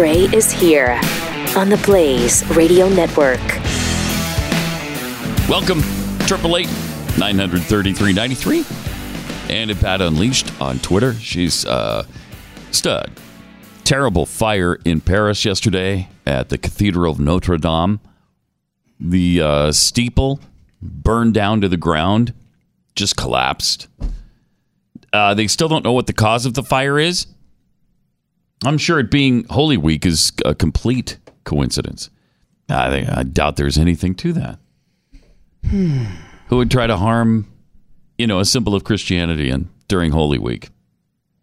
Gray is here on the Blaze Radio Network. Welcome, Triple Eight Nine Hundred Thirty Three Ninety Three, and at Pat Unleashed on Twitter. She's uh, stud. Terrible fire in Paris yesterday at the Cathedral of Notre Dame. The uh, steeple burned down to the ground, just collapsed. Uh, they still don't know what the cause of the fire is. I'm sure it being Holy Week is a complete coincidence. I, think, I doubt there's anything to that. Who would try to harm, you know, a symbol of Christianity and during Holy Week?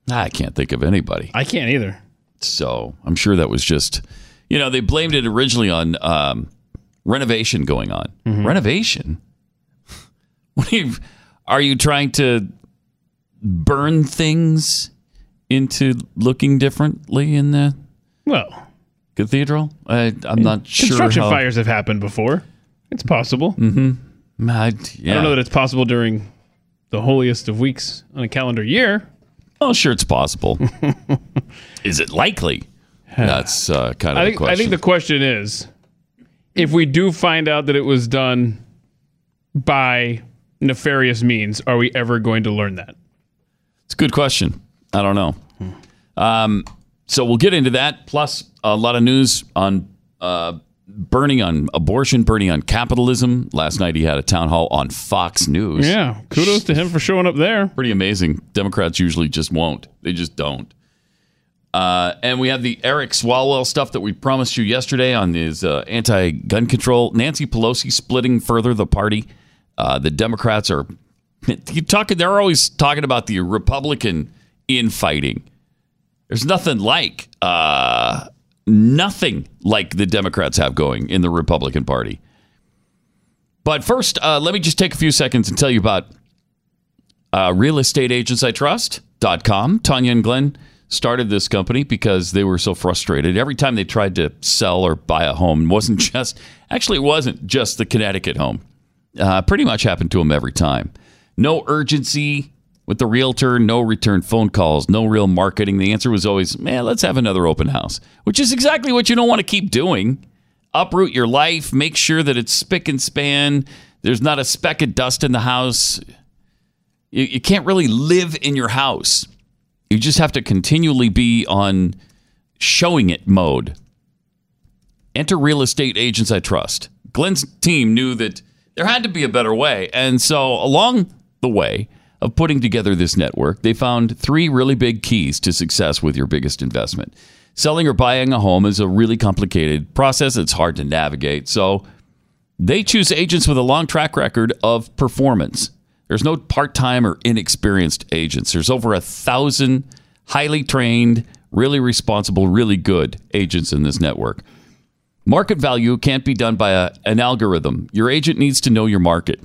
I can't think of anybody. I can't either. So I'm sure that was just, you know, they blamed it originally on um, renovation going on. Renovation? What are you, are you trying to burn things into looking differently in the Well, cathedral? I, I'm not sure. construction how- fires have happened before. It's possible. I, yeah. I don't know that it's possible during the holiest of weeks on a calendar year. Oh, sure, it's possible. Is it likely? That's uh, kind of I the question. I think the question is if we do find out that it was done by nefarious means, are we ever going to learn that? it's a good question. I don't know. Um, so we'll get into that. Plus, a lot of news on uh, Bernie on abortion, Bernie on capitalism. Last night he had a town hall on Fox News. Yeah, kudos to him for showing up there. Pretty amazing. Democrats usually just won't. They just don't. Uh, and we have the Eric Swalwell stuff that we promised you yesterday on his uh, anti-gun control. Nancy Pelosi splitting further the party. Uh, the Democrats are you talking. They're always talking about the Republican infighting. There's nothing like uh, nothing like the Democrats have going in the Republican Party. But first, uh, let me just take a few seconds and tell you about uh, realestateagentsitrust.com. Tanya and Glenn started this company because they were so frustrated. Every time they tried to sell or buy a home, it wasn't just, actually, it wasn't just the Connecticut home. Uh, pretty much happened to them every time. No urgency with the realtor, no return phone calls, no real marketing. The answer was always, man, let's have another open house, which is exactly what you don't want to keep doing. Uproot your life, make sure that it's spick and span. There's not a speck of dust in the house. You, you can't really live in your house. You just have to continually be on showing it mode. Enter Real Estate Agents I Trust. Glenn's team knew that there had to be a better way. And so, along the way of putting together this network, they found three really big keys to success with your biggest investment. Selling or buying a home is a really complicated process, it's hard to navigate. So, they choose agents with a long track record of performance. There's no part time or inexperienced agents. There's over a thousand highly trained, really responsible, really good agents in this network. Market value can't be done by a, an algorithm. Your agent needs to know your market,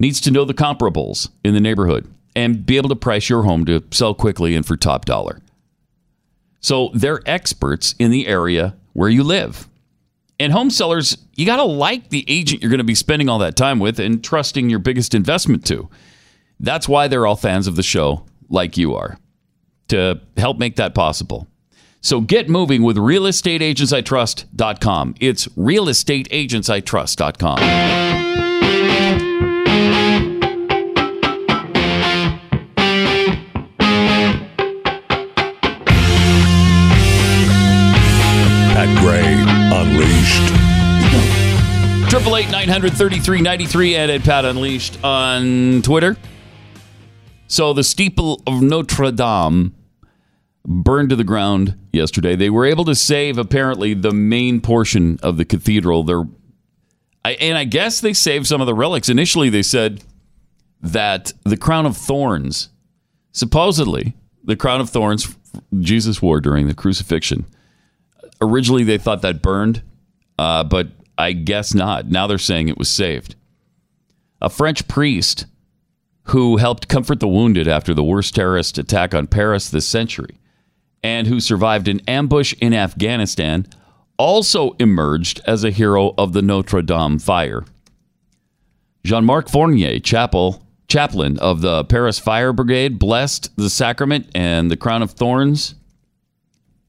needs to know the comparables in the neighborhood, and be able to price your home to sell quickly and for top dollar. So they're experts in the area where you live. And home sellers, you got to like the agent you're going to be spending all that time with and trusting your biggest investment to. That's why they're all fans of the show, like you are, to help make that possible. So get moving with realestateagentsitrust.com. It's realestateagentsitrust.com. 800 and at EdPat Unleashed on Twitter. So the steeple of Notre Dame burned to the ground yesterday. They were able to save apparently the main portion of the cathedral. There, and I guess they saved some of the relics. Initially, they said that the crown of thorns, supposedly the crown of thorns Jesus wore during the crucifixion. Originally, they thought that burned, uh, but I guess not. Now they're saying it was saved. A French priest who helped comfort the wounded after the worst terrorist attack on Paris this century and who survived an ambush in Afghanistan also emerged as a hero of the Notre Dame fire. Jean Marc Fournier, chapel, chaplain of the Paris Fire Brigade, blessed the sacrament and the crown of thorns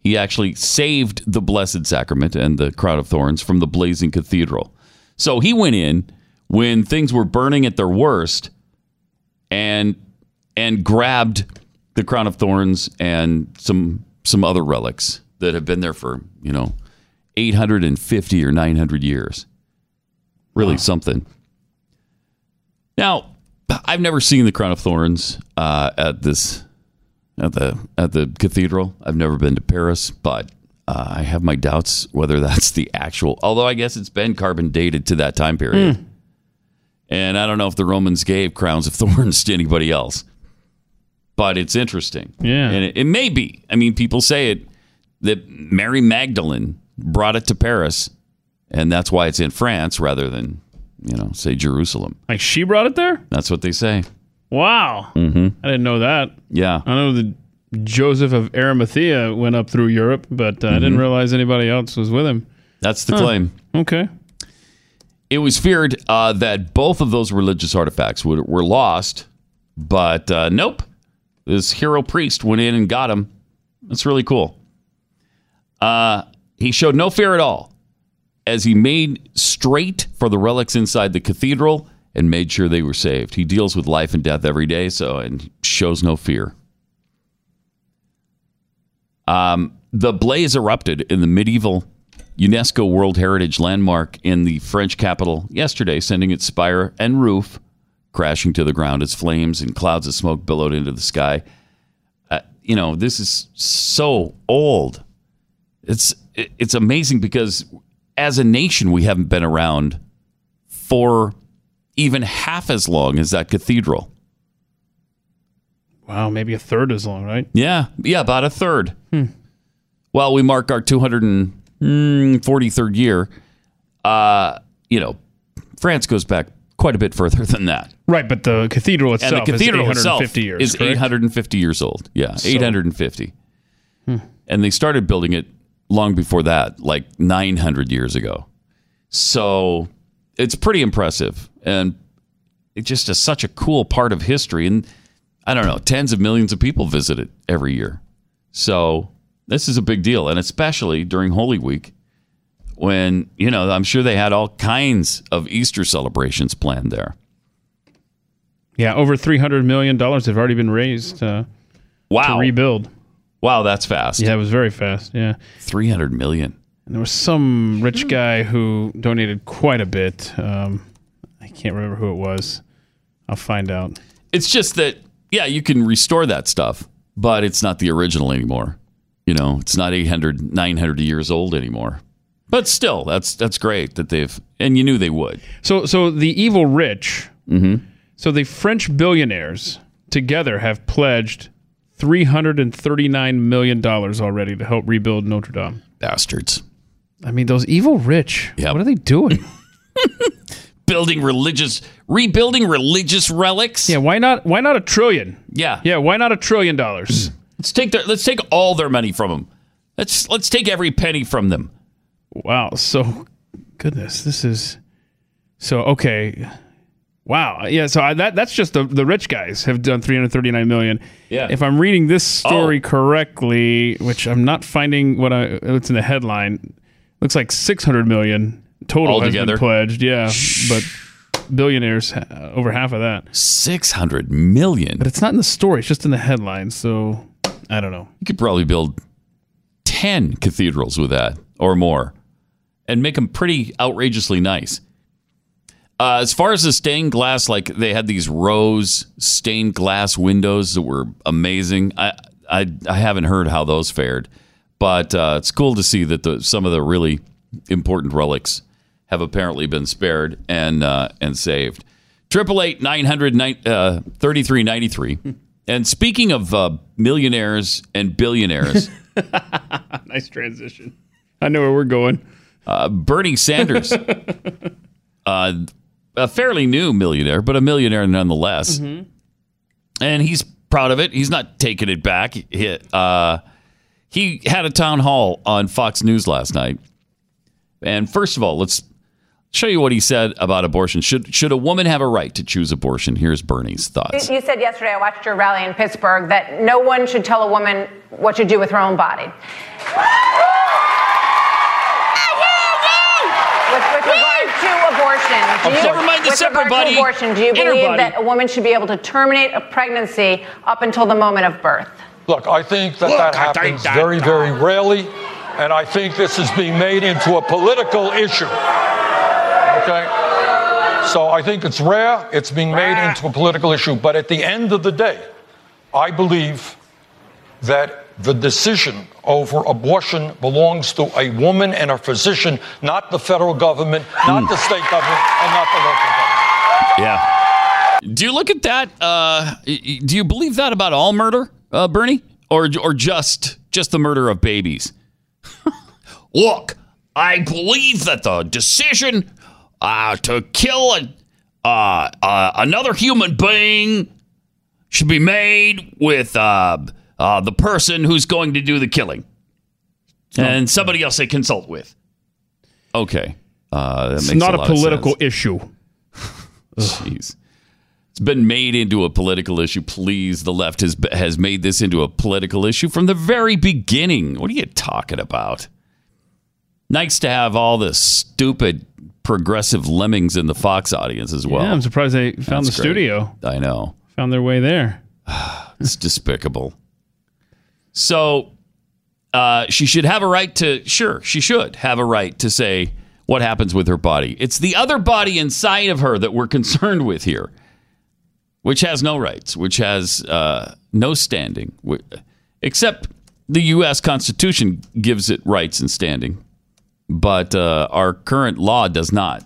He actually saved the Blessed Sacrament and the Crown of Thorns from the blazing cathedral. So he went in when things were burning at their worst and and grabbed the crown of thorns and some some other relics that have been there for, you know, 850 or 900 years. Really something. Now, I've never seen the crown of thorns uh, at this at the at the cathedral. I've never been to Paris, but uh, I have my doubts whether that's the actual. Although I guess it's been carbon dated to that time period, and I don't know if the Romans gave crowns of thorns to anybody else. But it's interesting, Yeah. and it, it may be. I mean, people say it that Mary Magdalene brought it to Paris, and that's why it's in France rather than you know say Jerusalem. Like she brought it there? That's what they say. Wow. Mm-hmm. I didn't know that. Yeah. I know that Joseph of Arimathea went up through Europe, but uh, I Mm-hmm. didn't realize anybody else was with him. That's the claim. Okay. It was feared uh, that both of those religious artifacts would, were lost, but uh, nope. This hero priest went in and got them. That's really cool. Uh, he showed no fear at all as he made straight for the relics inside the cathedral and made sure they were saved. He deals with life and death every day, so and shows no fear. Um, the blaze erupted in the medieval UNESCO World Heritage Landmark in the French capital yesterday, sending its spire and roof crashing to the ground as flames and clouds of smoke billowed into the sky. Uh, you know, this is so old. It's it's amazing because as a nation we haven't been around for even half as long as that cathedral. Wow, maybe a third as long, right? Yeah, yeah, about a third. Hmm. Well, we mark our 243rd hmm, year. Uh, you know, France goes back quite a bit further than that. Right, but the cathedral And itself the cathedral is 850 itself years. is correct? 850 years old. Yeah, 850. Hmm. And they started building it long before that, like 900 years ago. So it's pretty impressive. And it's just a, such a cool part of history. And I don't know, tens of millions of people visit it every year. So this is a big deal. And especially during Holy Week when, you know, I'm sure they had all kinds of Easter celebrations planned there. Yeah, over $300 million have already been raised uh, to Wow. rebuild. wow, that's fast. Yeah, it was very fast. Yeah. 300 million. And there was some rich guy who donated quite a bit. Um, can't remember who it was. I'll find out. It's just that, yeah, you can restore that stuff, but it's not the original anymore. You know, it's not 800, 900 years old anymore. But still, that's that's great that they've, and you knew they would. So, so the evil rich. Mm-hmm. So the French billionaires together have pledged three hundred and thirty-nine million dollars already to help rebuild Notre Dame. Bastards. I mean, those evil rich. Yep. What are they doing? Building religious, rebuilding religious relics. yeah, why not? Why not a trillion? Yeah. Yeah, why not a trillion dollars? Let's take their, let's take all their money from them. Let's let's take every penny from them. wow. So, goodness, this is so okay. Wow. Yeah. So I, that that's just the the rich guys have done 339 million. Yeah. If I'm reading this oh. story Oh. correctly, which I'm not finding what I it's in the headline, looks like 600 million total has Altogether? been pledged. Yeah, but billionaires uh, over half of that. 600 million. But it's not in the story. It's just in the headlines. So I don't know. You could probably build 10 cathedrals with that or more and make them pretty outrageously nice. Uh, as far as the stained glass, like they had these rose stained glass windows that were amazing. I, I, I haven't heard how those fared, but uh, it's cool to see that the, some of the really important relics have apparently been spared and uh, and saved. Triple eight nine hundred thirty three ninety three. And speaking of uh, millionaires and billionaires, Nice transition. I know where we're going. uh, Bernie Sanders, uh, a fairly new millionaire, but a millionaire nonetheless, and he's proud of it. He's not taking it back. He, uh, he had a town hall on Fox News last night, and first of all, let's Show you what he said about abortion. Should should a woman have a right to choose abortion? Here's Bernie's thoughts. You said yesterday, I watched your rally in Pittsburgh, that no one should tell a woman what to do with her own body. With, with regard to abortion, do you, Never mind the with separate body. abortion, do you believe body. that a woman should be able to terminate a pregnancy up until the moment of birth? Look, I think that that happens very, very rarely, and I think this is being made into a political issue. Okay? So I think it's rare, it's being made into a political issue, but at the end of the day, I believe that the decision over abortion belongs to a woman and a physician, not the federal government, not the state government, and not the local government. Yeah. Do you look at that? Uh, do you believe that about all murder, uh, Bernie, or or just just the murder of babies? look, I believe that the decision uh, to kill a, uh, uh, another human being should be made with uh, uh, the person who's going to do the killing, and somebody else they consult with. Okay, uh, that It's not a, a, political issue. Jeez. It's been made into a political issue. Please, the left has has made this into a political issue from the very beginning. What are you talking about? Nice to have all this stupid progressive lemmings in the Fox audience as well. yeah, I'm surprised they found That's the great. studio, I know. found their way there. It's despicable. So, uh, she should have a right to, sure, she should have a right to say what happens with her body. It's the other body inside of her that we're concerned with here, which has no rights, which has uh, no standing, except the U.S. Constitution gives it rights and standing, but uh, our current law does not.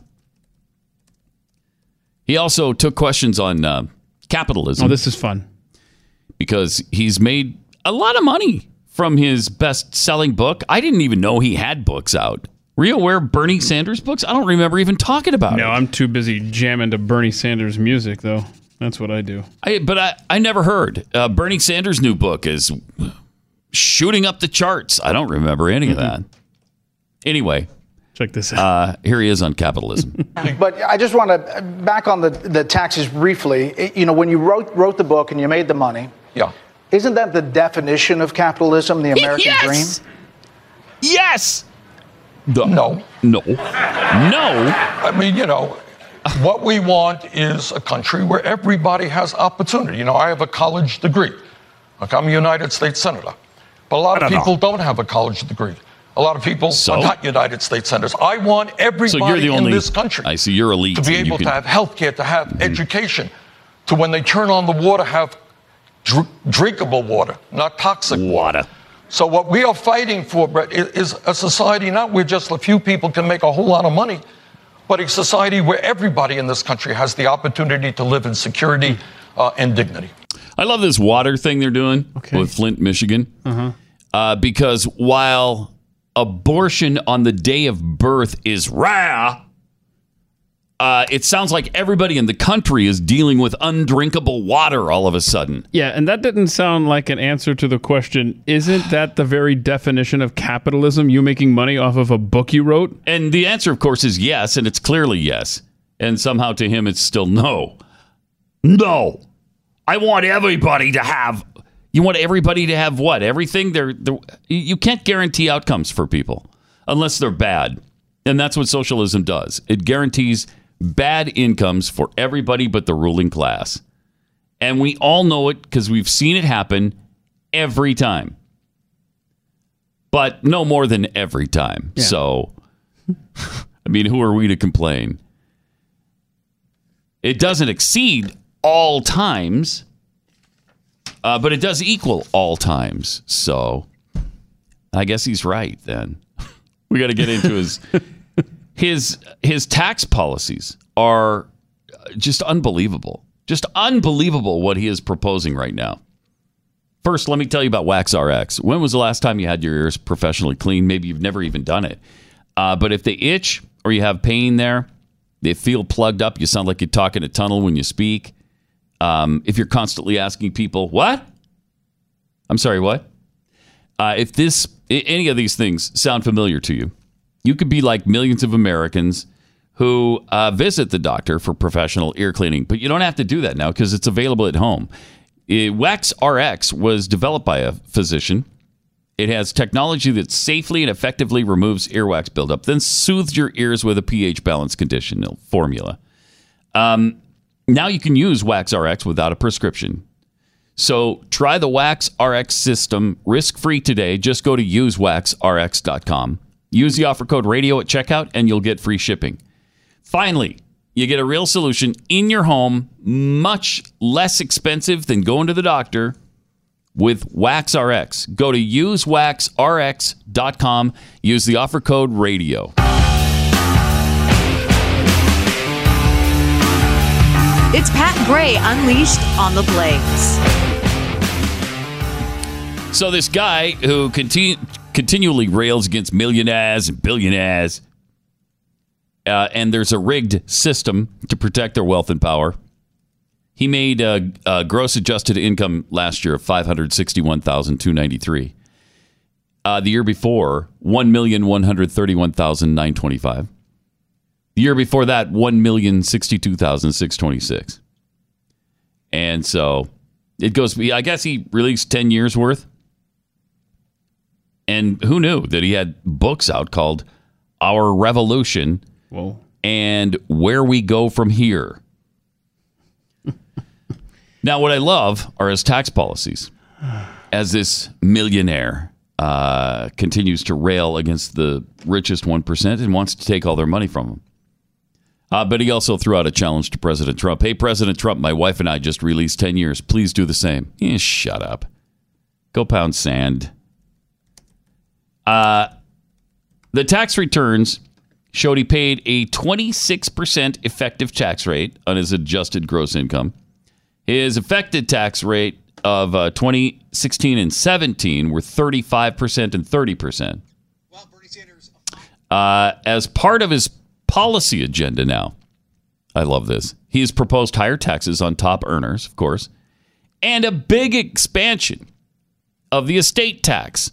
He also took questions on uh, capitalism Oh, this is fun. because he's made a lot of money from his best-selling book. I didn't even know he had books out. Were you aware of Bernie Sanders books? I don't remember even talking about No, it. I'm too busy jamming to Bernie Sanders music, though. That's what I do. I, but I, I never heard. Uh, Bernie Sanders' new book is shooting up the charts. I don't remember any of that. Anyway, Check this out. uh, here he is on capitalism. But I just want to back on the, the taxes briefly. It- You know, when you wrote wrote the book and you made the money, Yeah. isn't that the definition of capitalism, the American yes! dream? Yes. The- No. No. No. I mean, you know, what we want is a country where everybody has opportunity. You know, I have a college degree. Like I'm a United States Senator. But a lot of people don't have a college degree. A lot of people So? are not United States Senators. I want everybody So you're the only. in this country I see. You're elite. to be and you able to have health care, to have education, to when they turn on the water, have dr- drinkable water, not toxic Water. so what we are fighting for, Bret, i- is a society not where just a few people can make a whole lot of money, but a society where everybody in this country has the opportunity to live in security uh, and dignity. I love this water thing they're doing Okay. with Flint, Michigan. Uh, because while abortion on the day of birth is rare, uh, it sounds like everybody in the country is dealing with undrinkable water all of a sudden. yeah, and that didn't sound like an answer to the question. Isn't that the very definition of capitalism? You making money off of a book you wrote? And the answer, of course, is yes, and it's clearly yes. And somehow to him, it's still no. No. I want everybody to have. You want everybody to have what? Everything? They're, they're, you can't guarantee outcomes for people unless they're bad. And that's what socialism does it guarantees bad incomes for everybody but the ruling class. And we all know it because we've seen it happen every time. But no more than every time. So, I mean, who are we to complain? It doesn't exceed all times, uh, but it does equal all times. So, I guess he's right then. We got to get into his his his tax policies are just unbelievable. Just unbelievable what he is proposing right now. First, let me tell you about Wax RX. When was the last time you had your ears professionally cleaned? Maybe you've never even done it. Uh, but if they itch or you have pain there, they feel plugged up, you sound like you're talking a tunnel when you speak. Um, if you're constantly asking people, what? I'm sorry, what? Uh, if this, any of these things sound familiar to you, you could be like millions of Americans who uh, visit the doctor for professional ear cleaning. But you don't have to do that now because it's available at home. It, Wax RX was developed by a physician. It has technology that safely and effectively removes earwax buildup, then soothes your ears with a pH balance conditional formula. Um, now you can use Wax RX without a prescription. So try the Wax RX system risk free today. Just go to usewaxrx.com. Use the offer code radio at checkout and you'll get free shipping. Finally, you get a real solution in your home, much less expensive than going to the doctor with Wax RX. Go to usewaxrx.com. Use the offer code radio. It's Pat Gray Unleashed on the Blaze. So this guy who continu- continually rails against millionaires and billionaires, uh, and there's a rigged system to protect their wealth and power. He made a, a gross adjusted income last year of five hundred sixty-one thousand two ninety-three. Uh, the year before, one million one hundred thirty-one thousand nine twenty-five. The year before that, one million sixty-two thousand six twenty-six. And so it goes. I guess he released ten years worth. And who knew that he had books out called Our Revolution Whoa. and Where We Go From Here. now, what I love are his tax policies. As this millionaire uh, continues to rail against the richest 1% and wants to take all their money from them. Uh, but he also threw out a challenge to President Trump. Hey, President Trump, my wife and I just released 10 years. Please do the same. Eh, shut up. Go pound sand. Uh, the tax returns showed he paid a 26% effective tax rate on his adjusted gross income. His effective tax rate of uh, 2016 and 17 were 35% and 30%. Uh, as part of his policy agenda now, I love this. He has proposed higher taxes on top earners, of course, and a big expansion of the estate tax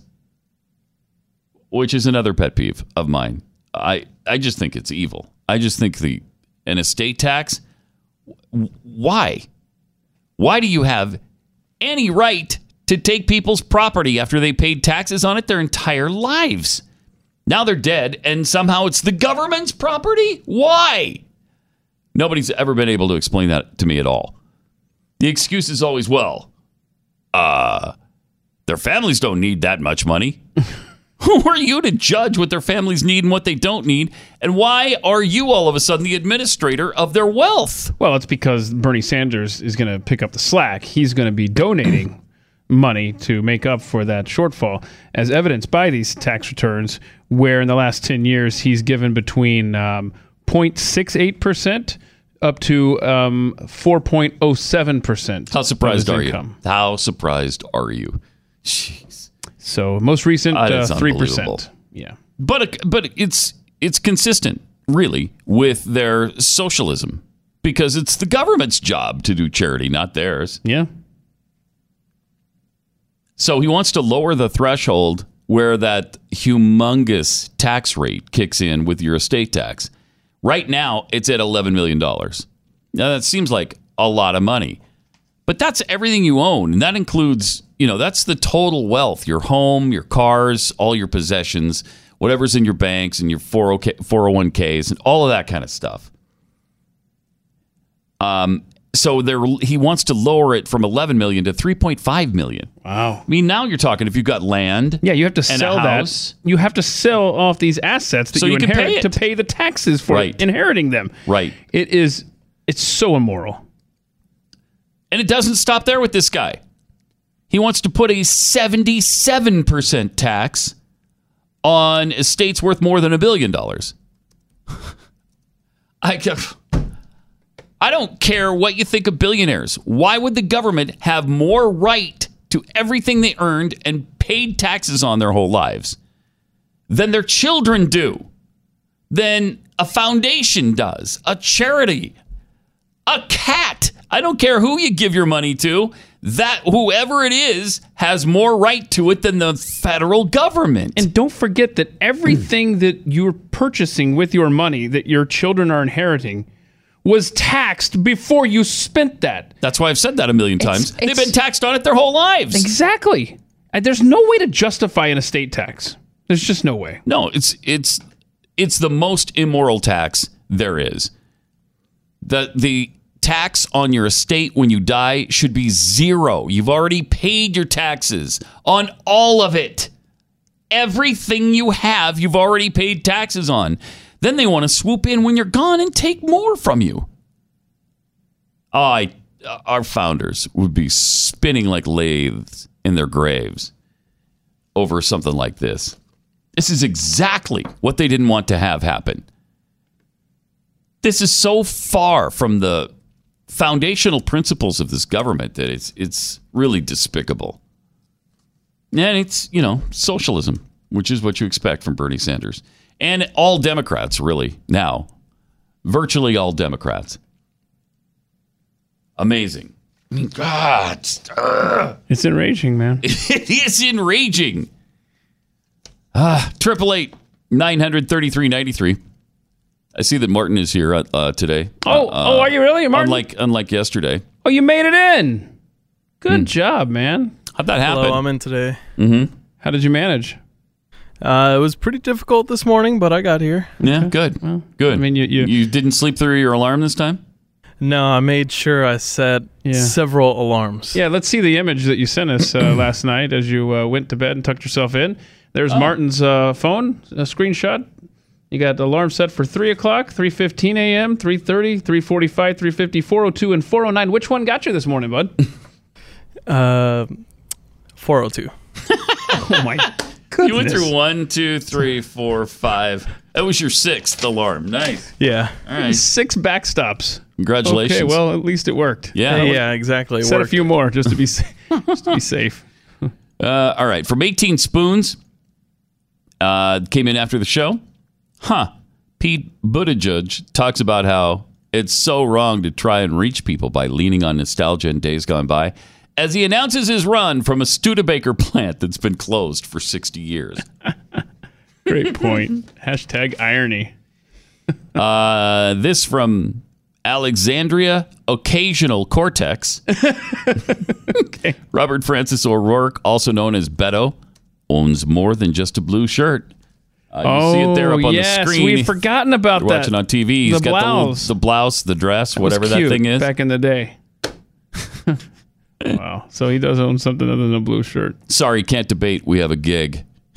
which is another pet peeve of mine. I I just think it's evil. I just think the an estate tax. Why? Why do you have any right to take people's property after they paid taxes on it their entire lives? Now they're dead, and somehow it's the government's property. Why? Nobody's ever been able to explain that to me at all. The excuse is always, well, uh, their families don't need that much money. Who are you to judge what their families need and what they don't need? And why are you all of a sudden the administrator of their wealth? Well, it's because Bernie Sanders is going to pick up the slack. He's going to be donating money to make up for that shortfall, as evidenced by these tax returns, where in the last 10 years he's given between um, 0.68% up to um, 4.07%. How surprised are his you? How surprised are you? Jeez. So most recent, Uh, uh, 3%. Yeah. But but it's it's consistent, really, with their socialism because it's the government's job to do charity, not theirs. Yeah. So he wants to lower the threshold where that humongous tax rate kicks in with your estate tax. Right now, it's at $11 million. Now, that seems like a lot of money, but that's everything you own. And that includes, you know, that's the total wealth your home, your cars, all your possessions, whatever's in your banks and your 40K 401ks, and all of that kind of stuff. Um, so there, he wants to lower it from 11 million to 3.5 million. Wow. I mean, now you're talking if you've got land. Yeah, you have to and sell a that. You have to sell off these assets that So you, you can inherit pay it. to pay the taxes for Right. inheriting them. Right. It is. It's so immoral. And it doesn't stop there with this guy. He wants to put a 77% tax on estates worth more than a billion dollars. I, I don't care what you think of billionaires. Why would the government have more right to everything they earned and paid taxes on their whole lives than their children do? Than a foundation does, a charity, A cat. I don't care who you give your money to. That whoever it is has more right to it than the federal government. And don't forget that everything that you're purchasing with your money that your children are inheriting was taxed before you spent that. That's why I've said that a million times. They've been taxed on it their whole lives. Exactly. And there's no way to justify an estate tax. There's just no way. No, it's it's it's the most immoral tax there is. The the tax on your estate when you die should be zero. You've already paid your taxes on all of it. Everything you have, you've already paid taxes on. Then they want to swoop in when you're gone and take more from you. I uh, our founders would be spinning like lathes in their graves over something like this. This is exactly what they didn't want to have happen. This is so far from the foundational principles of this government that it's it's really despicable. And it's, you know, socialism, which is what you expect from Bernie Sanders. And all Democrats, really, now. Virtually all Democrats. Amazing. God. ugh. It's enraging, man. It is enraging. Ah, triple eight nine hundred thirty three ninety three. I see that Martin is here uh, uh, today. Oh, oh, are you really, Martin? Unlike unlike yesterday. oh, you made it in. Good Hmm. job, man. How'd that happen? Hello, I'm in today. How did you manage? Uh, it was pretty difficult this morning, but I got here. yeah, good, good. I mean, you- you- you didn't sleep through your alarm this time. No, I made sure I set Yeah. several alarms. Yeah, let's see the image that you sent us uh, last night as you uh, went to bed and tucked yourself in. Oh. There's Martin's uh, phone, a screenshot. You got the alarm set for 3 o'clock, 3.15 a.m., 3.30, 3.45, 3.50, 4.02, and 4.09. Which one got you this morning, bud? Uh, 402. oh, my goodness. You went through one, two, three, four, five. That was your sixth alarm. Nice. Yeah. All right. Six backstops. Congratulations. Okay, well, at least it worked. yeah. yeah, exactly. It Set a few more just to be, just to be safe. Uh, all right. From 18 Spoons, uh, came in after the show. Huh. Pete Buttigieg talks about how it's so wrong to try and reach people by leaning on nostalgia in days gone by as he announces his run from a Studebaker plant that's been closed for 60 years. Great point. Hashtag irony. Uh, this from Alexandria Occasional Cortex. okay. Robert Francis O'Rourke, also known as Beto, owns more than just a blue shirt. Uh, you see it there up on Oh, yes, the screen. we've forgotten about You're that. watching on TV. He's The got blouse. The, the blouse, the dress, was whatever that thing is. Back in the day. wow. So he does own something other than a blue shirt. Sorry, can't debate. We have a gig.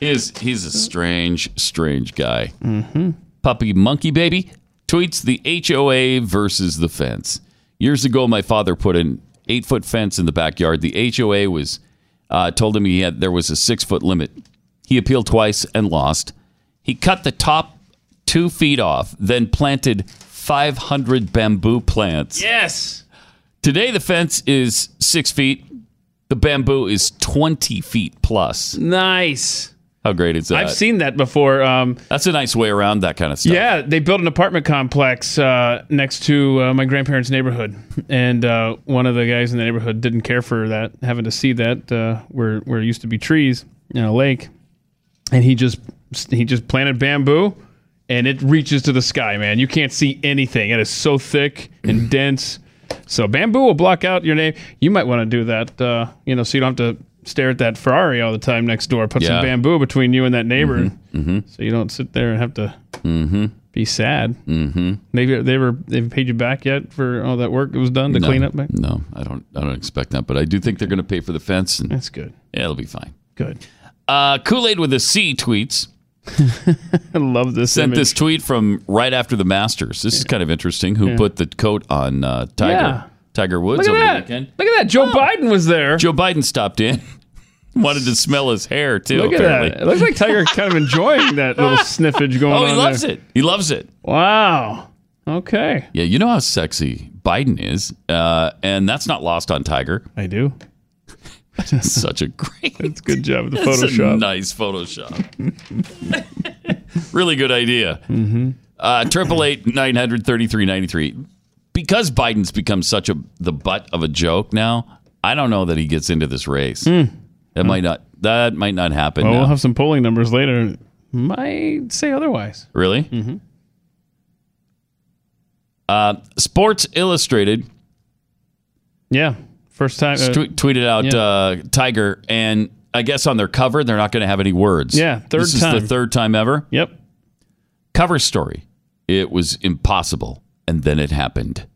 he's, he's a strange, strange guy. Mm-hmm. Puppy Monkey Baby tweets the HOA versus the fence. Years ago, my father put an eight foot fence in the backyard. The HOA was uh, told him he had there was a six foot limit. He appealed twice and lost. He cut the top two feet off, then planted 500 bamboo plants. Yes. Today, the fence is six feet. The bamboo is 20 feet plus. Nice. How great is that? I've seen that before. Um, That's a nice way around that kind of stuff. yeah, they built an apartment complex uh, next to uh, my grandparents' neighborhood, and uh, one of the guys in the neighborhood didn't care for that, having to see that uh, where where it used to be trees in a lake, and he just he just planted bamboo, and it reaches to the sky, man. You can't see anything. It is so thick and dense. So bamboo will block out your name. You might want to do that, uh, you know, so you don't have to stare at that Ferrari all the time next door. Put Yeah. some bamboo between you and that neighbor, so you don't sit there and have to be sad. Mm-hmm. Maybe they ever they've paid you back yet for all that work that was done to clean up. Back? No, I don't. I don't expect that, but I do think they're going to pay for the fence, and That's good. yeah, it'll be fine. Good. Uh, Kool Aid with a C tweets I love this. sent image. this tweet from right after the Masters. This is kind of interesting. Who put the coat on uh, Tiger Yeah. Tiger Woods Look over at the that. weekend? Look at that. Joe Biden was there. Joe Biden stopped in, wanted to smell his hair too. Look at apparently. that. It looks like Tiger kind of enjoying that little sniffage going on. Oh, he loves there. it. He loves it. Wow. Okay. Yeah, you know how sexy Biden is, uh, and that's not lost on Tiger. I do. Such a great, It's good job with the That's Photoshop. nice Photoshop. really good idea. Uh, Triple eight nine hundred thirty three ninety three. Because Biden's become such a the butt of a joke now, I don't know that he gets into this race. That might not. That might not happen. Hmm. Well, now. we'll have some polling numbers later. Might say otherwise. Really? Mm-hmm. Uh, Sports Illustrated Yeah. First time. uh, tw- tweeted out yeah. uh, Tiger, and I guess on their cover they're not going to have any words. Yeah, third this is the third time ever. yep. Cover story: It was impossible, and then it happened.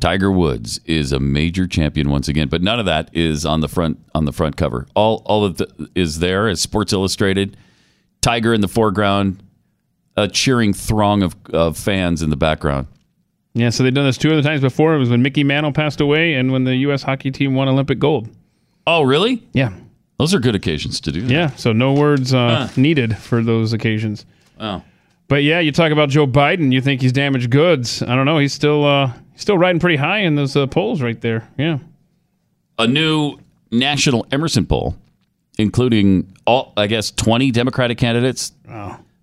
Tiger Woods is a major champion once again, but none of that is on the front on the front cover. All all of the, is there is Sports Illustrated. Tiger in the foreground, a cheering throng of, of fans in the background. Yeah. So they've done this two other times before. It was when Mickey Mantle passed away and when the U.S. hockey team won Olympic gold. Oh, really? Yeah. Those are good occasions to do that. Yeah. So no words uh, needed for those occasions. Oh. But yeah, you talk about Joe Biden. You think he's damaged goods? I don't know. He's still uh, he's still riding pretty high in those uh, polls right there. Yeah. a new national Emerson poll, including all, I guess, 20 Democratic candidates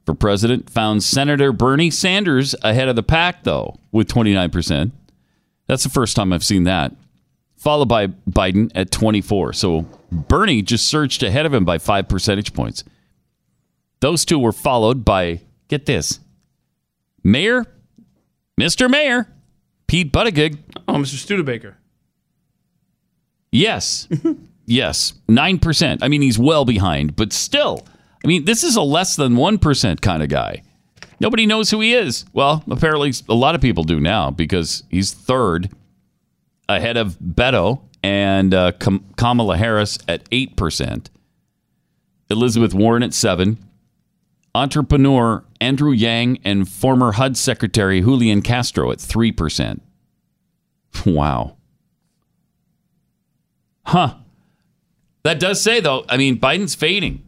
for president, found Senator Bernie Sanders ahead of the pack, though, with 29%. That's the first time I've seen that. Followed by Biden at 24. So Bernie just surged ahead of him by five percentage points. Those two were followed by, get this, Mayor, Mr. Mayor, Pete Buttigieg, Oh, Mr. Studebaker. Yes. yes. 9%. I mean, he's well behind, but still, I mean, this is a less than 1% kind of guy. Nobody knows who he is. Well, apparently a lot of people do now because he's third ahead of Beto and uh, Kam- Kamala Harris at 8%, Elizabeth Warren at 7 entrepreneur Andrew Yang and former HUD Secretary Julian Castro at 3%. Wow. Huh. That does say, though, I mean, Biden's fading.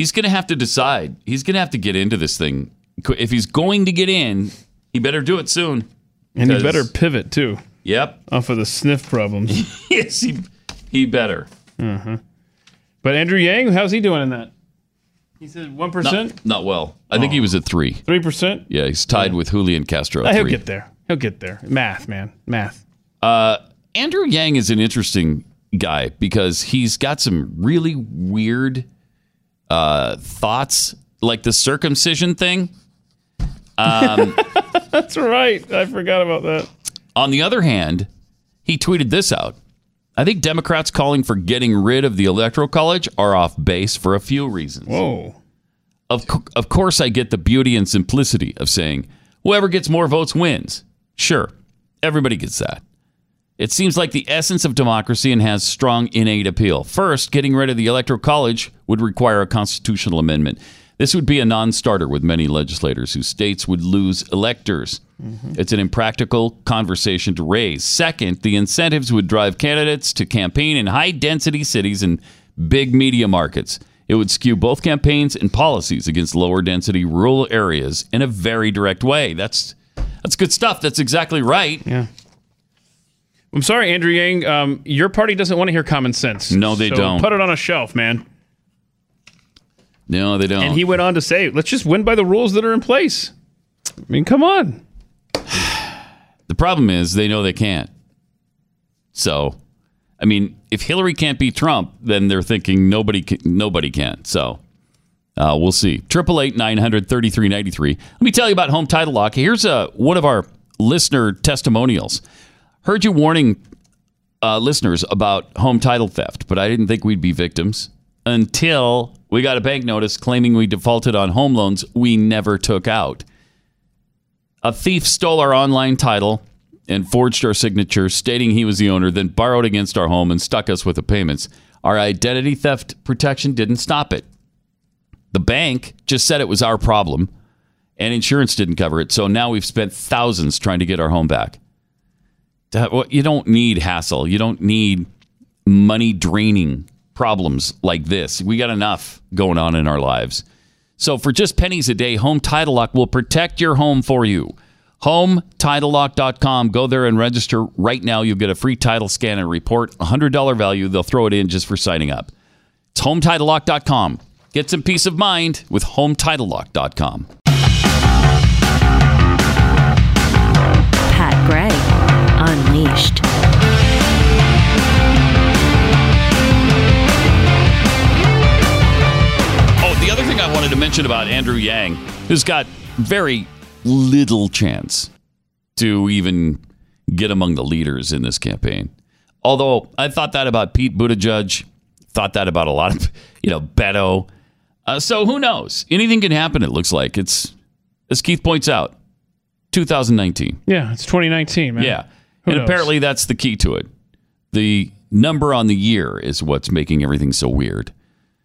He's going to have to decide. He's going to have to get into this thing. If he's going to get in, he better do it soon. And he better pivot too Yep. off of the sniff problems. yes, he, he better. Uh-huh. but Andrew Yang, how's he doing in that? He said one percent, Not, not well. I think he was at three. three percent. Yeah, he's tied with Julian Castro at He'll get there. He'll get there. Math, man, math. Uh, Andrew Yang is an interesting guy because he's got some really weird uh, thoughts, like the circumcision thing. Um, That's right. I forgot about that. On the other hand, he tweeted this out. I think Democrats calling for getting rid of the Electoral College are off base for a few reasons. Whoa. Of, co- of course, I get the beauty and simplicity of saying whoever gets more votes wins. Sure, everybody gets that. It seems like the essence of democracy and has strong innate appeal. First, getting rid of the Electoral College would require a constitutional amendment. This would be a non starter with many legislators whose states would lose electors. Mm-hmm. It's an impractical conversation to raise. Second, the incentives would drive candidates to campaign in high density cities and big media markets. It would skew both campaigns and policies against lower density rural areas in a very direct way. That's that's good stuff. That's exactly right. Yeah. I'm sorry, Andrew Yang. Um, your party doesn't want to hear common sense. No, they So don't. Put it on a shelf, man. No, they don't. And he went on to say, "Let's just win by the rules that are in place." I mean, come on. The problem is they know they can't. So, I mean, if Hillary can't beat Trump, then they're thinking nobody can, nobody can. So, uh, we'll see. Triple eight nine hundred thirty three ninety three. Let me tell you about Home Title Lock. Here's uh, one of our listener testimonials. Heard you warning uh, listeners about home title theft, but I didn't think we'd be victims until we got a bank notice claiming we defaulted on home loans we never took out. A thief stole our online title and forged our signature, stating he was the owner, then borrowed against our home and stuck us with the payments. Our identity theft protection didn't stop it. The bank just said it was our problem, and insurance didn't cover it. So now we've spent thousands trying to get our home back. Well, You don't need hassle. You don't need money draining problems like this. We got enough going on in our lives. So for just pennies a day, Home Title Lock will protect your home for you. HomeTitleLock.com. Go there and register right now. You'll get a free title scan and report. $100 value. They'll throw it in just for signing up. It's HomeTitleLock.com. Get some peace of mind with HomeTitleLock.com. Unleashed. Oh, the other thing I wanted to mention about Andrew Yang, who's got very little chance to even get among the leaders in this campaign. Although I thought that about Pete Buttigieg, thought that about a lot of, you know, Beto. Uh, so who knows? Anything can happen, it looks like. It's, as Keith points out, 2019. Yeah, it's 2019, man. Yeah. Who and knows? apparently that's the key to it. The number on the year is what's making everything so weird.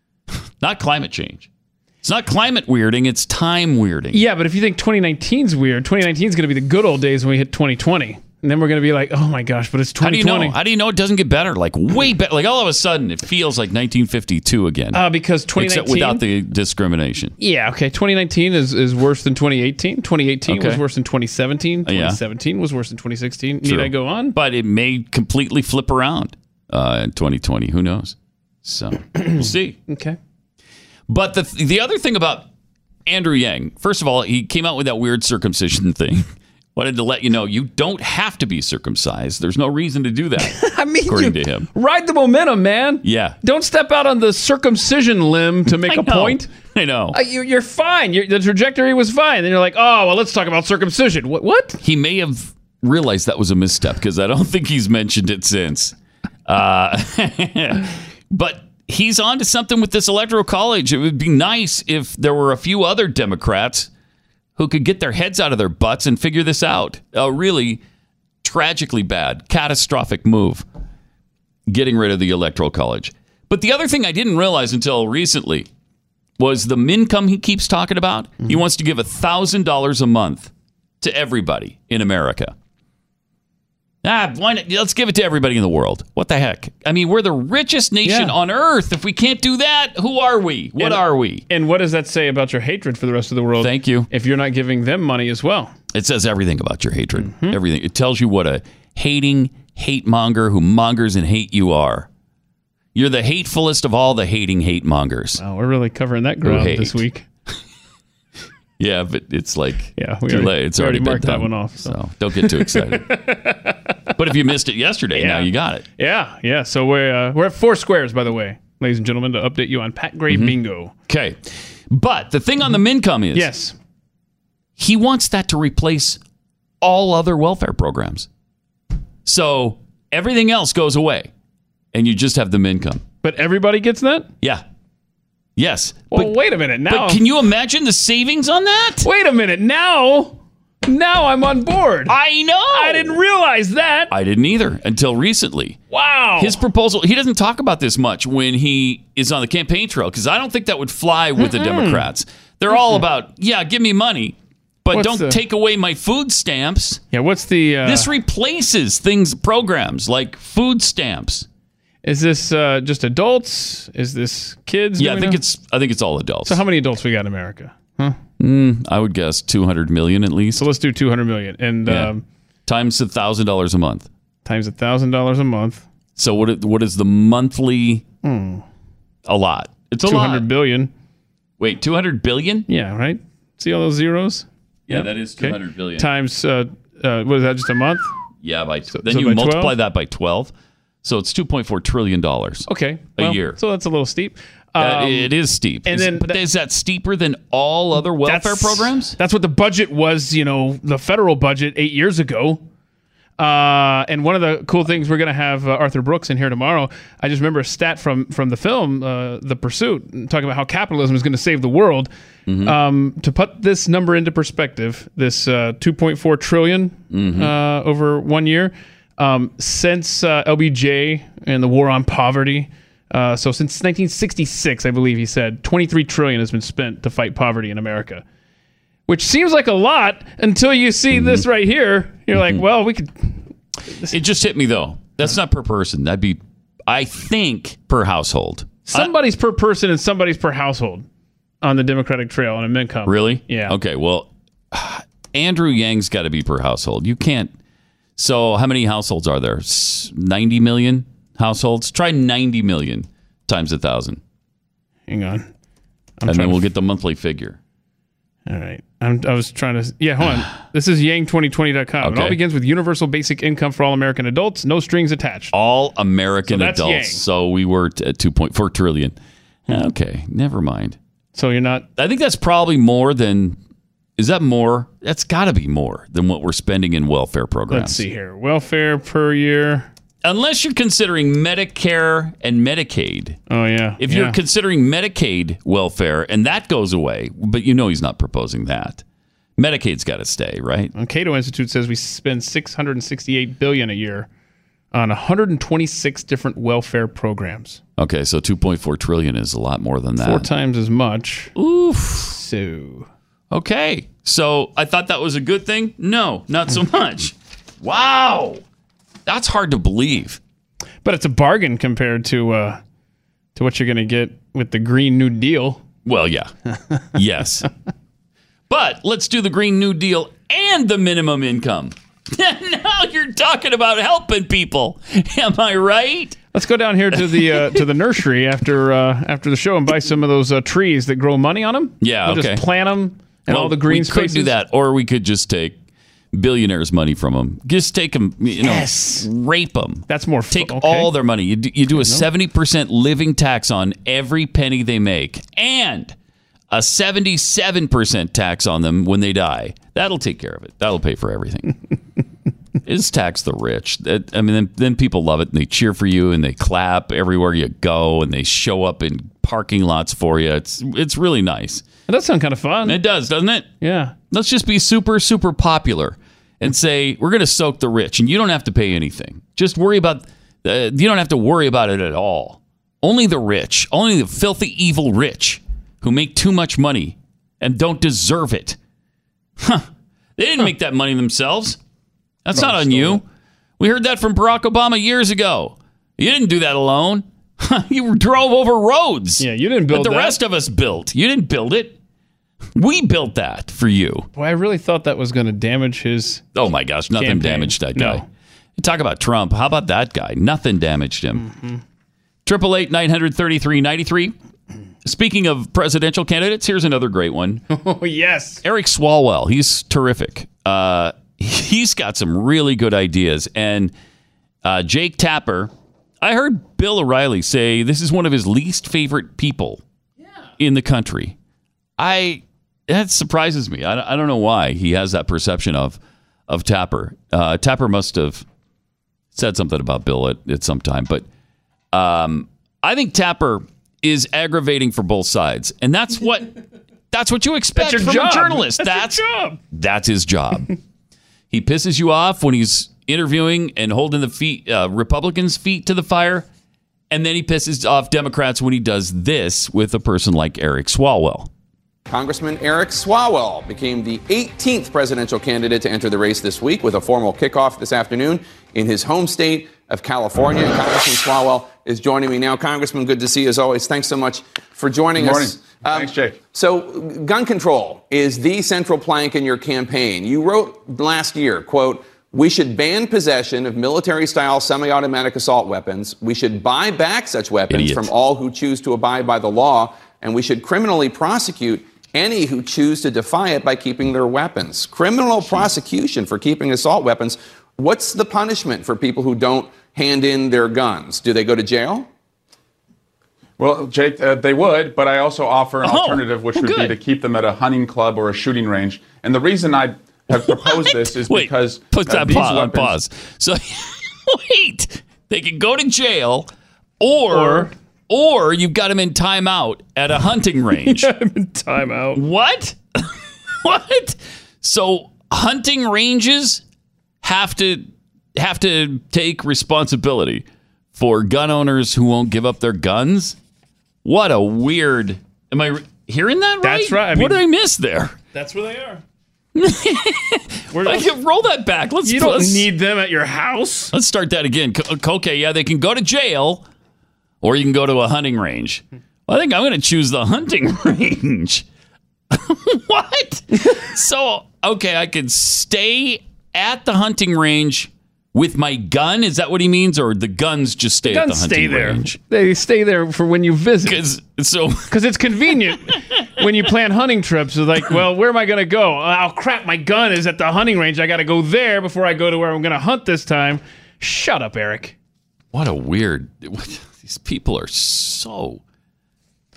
Not climate change. It's not climate weirding. It's time weirding. Yeah, but if you think 2019's weird, 2019 is going to be the good old days when we hit 2020. And then we're going to be like, oh my gosh, but it's 2020. How do you know? How do you know it doesn't get better? Like way better. Like all of a sudden, it feels like 1952 again. Uh, because 2019. except without the discrimination. Yeah, okay. 2019 is, is worse than 2018. 2018 was worse than 2017. Uh, yeah. 2017 was worse than 2016. Need I go on? But it may completely flip around uh, in 2020. Who knows? So we'll see. Okay. But the the other thing about Andrew Yang, first of all, he came out with that weird circumcision thing. Wanted to let you know you don't have to be circumcised. There's no reason to do that, I mean, according to him. Ride the momentum, man. Yeah. Don't step out on the circumcision limb to make a know. point. I know. Uh, you, you're fine. You're, the trajectory was fine. Then you're like, oh, well, let's talk about circumcision. What? What? He may have realized that was a misstep because I don't think he's mentioned it since. Uh, but he's on to something with this electoral college. It would be nice if there were a few other Democrats who could get their heads out of their butts and figure this out. A really tragically bad, catastrophic move getting rid of the electoral college. But the other thing I didn't realize until recently was the mincome he keeps talking about. He mm-hmm. wants to give $1,000 a month to everybody in America. Ah, why not? Let's give it to everybody in the world. What the heck? I mean, we're the richest nation Yeah. on earth. If we can't do that, who are we? What And- are we? And what does that say about your hatred for the rest of the world? Thank you. If you're not giving them money as well. It says everything about your hatred. Mm-hmm. Everything. It tells you what a hating hate monger who mongers and hate you are. You're the hatefulest of all the hating hate mongers. Wow, we're really covering that ground hate. this week. Yeah, but it's like Yeah, we too already- late. It's we already, already been marked that done. one off, so. don't get too excited. but if you missed it yesterday, now you got it. Yeah, yeah. So we're uh, we're at four squares, by the way, ladies and gentlemen, to update you on Pat Gray Mm-hmm. Bingo. Okay. But the thing on the mincome is Yes. he wants that to replace all other welfare programs. So everything else goes away and you just have the mincome. But everybody gets that? Yeah. Yes. Well, but, wait a minute. Now but can you imagine the savings on that? Wait a minute. Now now I'm on board. I know. I didn't realize that. I didn't either until recently. Wow. His proposal, he doesn't talk about this much when he is on the campaign trail because I don't think that would fly with the Democrats. They're all about, yeah, give me money, but What's don't the- take away my food stamps. yeah, what's the uh, This replaces things, programs like food stamps. is this uh, just adults? Is this kids? Yeah, I we think know? it's I think it's all adults. So how many adults we got in America? Huh? I would guess two hundred million at least. So let's do 200 million and Yeah. um, times a thousand dollars a month. times a thousand dollars a month. So what? What is the monthly? A lot. It's a 200 lot. billion. Wait, two hundred billion? Yeah, right. See all those zeros? Yeah, that is two Okay. hundred billion. Times uh, uh, what is that? Just a month? Yeah, by then so you by multiply 12? that by twelve, so it's two point four trillion dollars. Okay, A well, year. So that's a little steep. Um, it is steep. and Is- then but that- is that steeper than all other welfare programs? That's what the budget was, you know, the federal budget eight years ago. Uh, and one of the cool things we're going to have uh, Arthur Brooks in here tomorrow. I just remember a stat from from the film uh, The Pursuit, talking about how capitalism is going to save the world. Mm-hmm. Um, to put this number into perspective, this uh, 2.4 trillion Mm-hmm. uh, over one year um, since uh, LBJ and the war on poverty. Uh, so since 1966, I believe he said 23 trillion has been spent to fight poverty in America which seems like a lot until you see Mm-hmm. this right here. You're like, well, we could. It just hit me though. That's not per person. That'd be, I think, per household. Somebody's per person and somebody's per household on the Democratic Trail on a income. Really? Yeah. Okay. Well, Andrew Yang's got to be per household. You can't. So, how many households are there? 90 million households? Try 90 million times a thousand, Hang on. I'm and then we'll get the monthly figure. All right. I'm, I was trying to. Yeah, hold on. This is yang2020.com. It all begins with universal basic income for all American adults, no strings attached. All American So that's adults. Yang. So we were t- at 2.4 trillion. Okay, never mind. So you're not. I think that's probably more than. Is that more? That's got to be more than what we're spending in welfare programs. Let's see here. Welfare per year. Unless you're considering Medicare and Medicaid. Oh yeah. If yeah. you're considering Medicaid welfare and that goes away, but you know he's not proposing that. Medicaid's got to stay, right? And Cato Institute says we spend 668 billion a year on 126 different welfare programs. Okay, so 2.4 trillion is a lot more than that. Four times as much. Oof. So Okay. So I thought that was a good thing? No, not so much. wow. That's hard to believe. But it's a bargain compared to uh, to what you're going to get with the Green New Deal. Well, yeah. yes. But let's do the Green New Deal and the minimum income. now you're talking about helping people. Am I right? Let's go down here to the uh, to the nursery after uh, after the show and buy some of those uh, trees that grow money on them. Yeah, we'll okay. Just plant them and Well, all the green we spaces. could do that, or we could just take billionaires' money from them. Just take them, you know, Yes. rape them. That's more. Take okay. all their money. You do, you do a seventy percent living tax on every penny they make, and a seventy-seven percent tax on them when they die. That'll take care of it. That'll pay for everything. Is tax the rich? That- I mean, then, then people love it and they cheer for you and they clap everywhere you go and they show up in parking lots for you. It's it's really nice. That does sound kind of fun. It does, doesn't it? yeah. Let's just be super, super popular and say we're going to soak the rich, and you don't have to pay anything. Just worry about. Uh, you don't have to worry about it at all. Only the rich, only the filthy, evil rich who make too much money and don't deserve it. Huh? They didn't make that money themselves. That's not on you. We heard that from Barack Obama years ago. You didn't do that alone. you drove over roads. Yeah, you didn't build that the that. rest of us built. You didn't build it. We built that for you. Boy, I really thought that was going to damage his. Oh my gosh, nothing Campaign. damaged that guy. No. Talk about Trump. How about that guy? Nothing damaged him. Triple eight nine hundred thirty three ninety three. Speaking of presidential candidates, here's another great one. Oh yes. Eric Swalwell. He's terrific. Uh, he's got some really good ideas. And uh, Jake Tapper, I heard Bill O'Reilly say this is one of his least favorite people in the country. I that surprises me. I, I don't know why he has that perception of of Tapper. Uh, Tapper must have said something about Bill at, at some time, but um, I think Tapper is aggravating for both sides, and that's what that's what you expect from job. a journalist. That's That's job. that's his job. he pisses you off when he's interviewing and holding the feet uh, Republicans' feet to the fire, and then he pisses off Democrats when he does this with a person like Eric Swalwell. Congressman Eric Swalwell became the 18th presidential candidate to enter the race this week with a formal kickoff this afternoon in his home state of California. And Congressman Swalwell is joining me now. Congressman, good to see you as always. Thanks so much for joining Good morning. us. Um, Thanks, Jake. So, gun control is the central plank in your campaign. You wrote last year, quote, we should ban possession of military style semi automatic assault weapons. We should buy back such weapons Idiot. from all who choose to abide by the law. And we should criminally prosecute any who choose to defy it by keeping their weapons. Criminal prosecution for keeping assault weapons. What's the punishment for people who don't hand in their guns? Do they go to jail? Well, Jake, uh, they would, but I also offer an Oh, alternative, which well, would be to keep them at a hunting club or a shooting range. And the reason I have proposed this is Wait, because put uh, that these pa- on weapons- pause. So wait, they can go to jail, or or, Or- you've got them in timeout at a hunting range. Time out. What? what? So hunting ranges have to have to take responsibility for gun owners who won't give up their guns? What a weird. Am I hearing that right? That's right. I what did I miss there? That's where they are. I can roll that back. Let's you don't let's, need them at your house. Let's start that again. Okay, yeah, they can go to jail, or you can go to a hunting range. Well, I think I'm going to choose the hunting range. what? so, okay, I could stay at the hunting range with my gun. Is that what he means, or the guns just stay at the hunting stay there. range? They stay there for when you visit. 'Cause- so Because it's convenient when you plan hunting trips. It's like, well, where am I going to go? Oh, crap, my gun is at the hunting range. I got to go there before I go to where I'm going to hunt this time. Shut up, Eric. What a weird. These people are so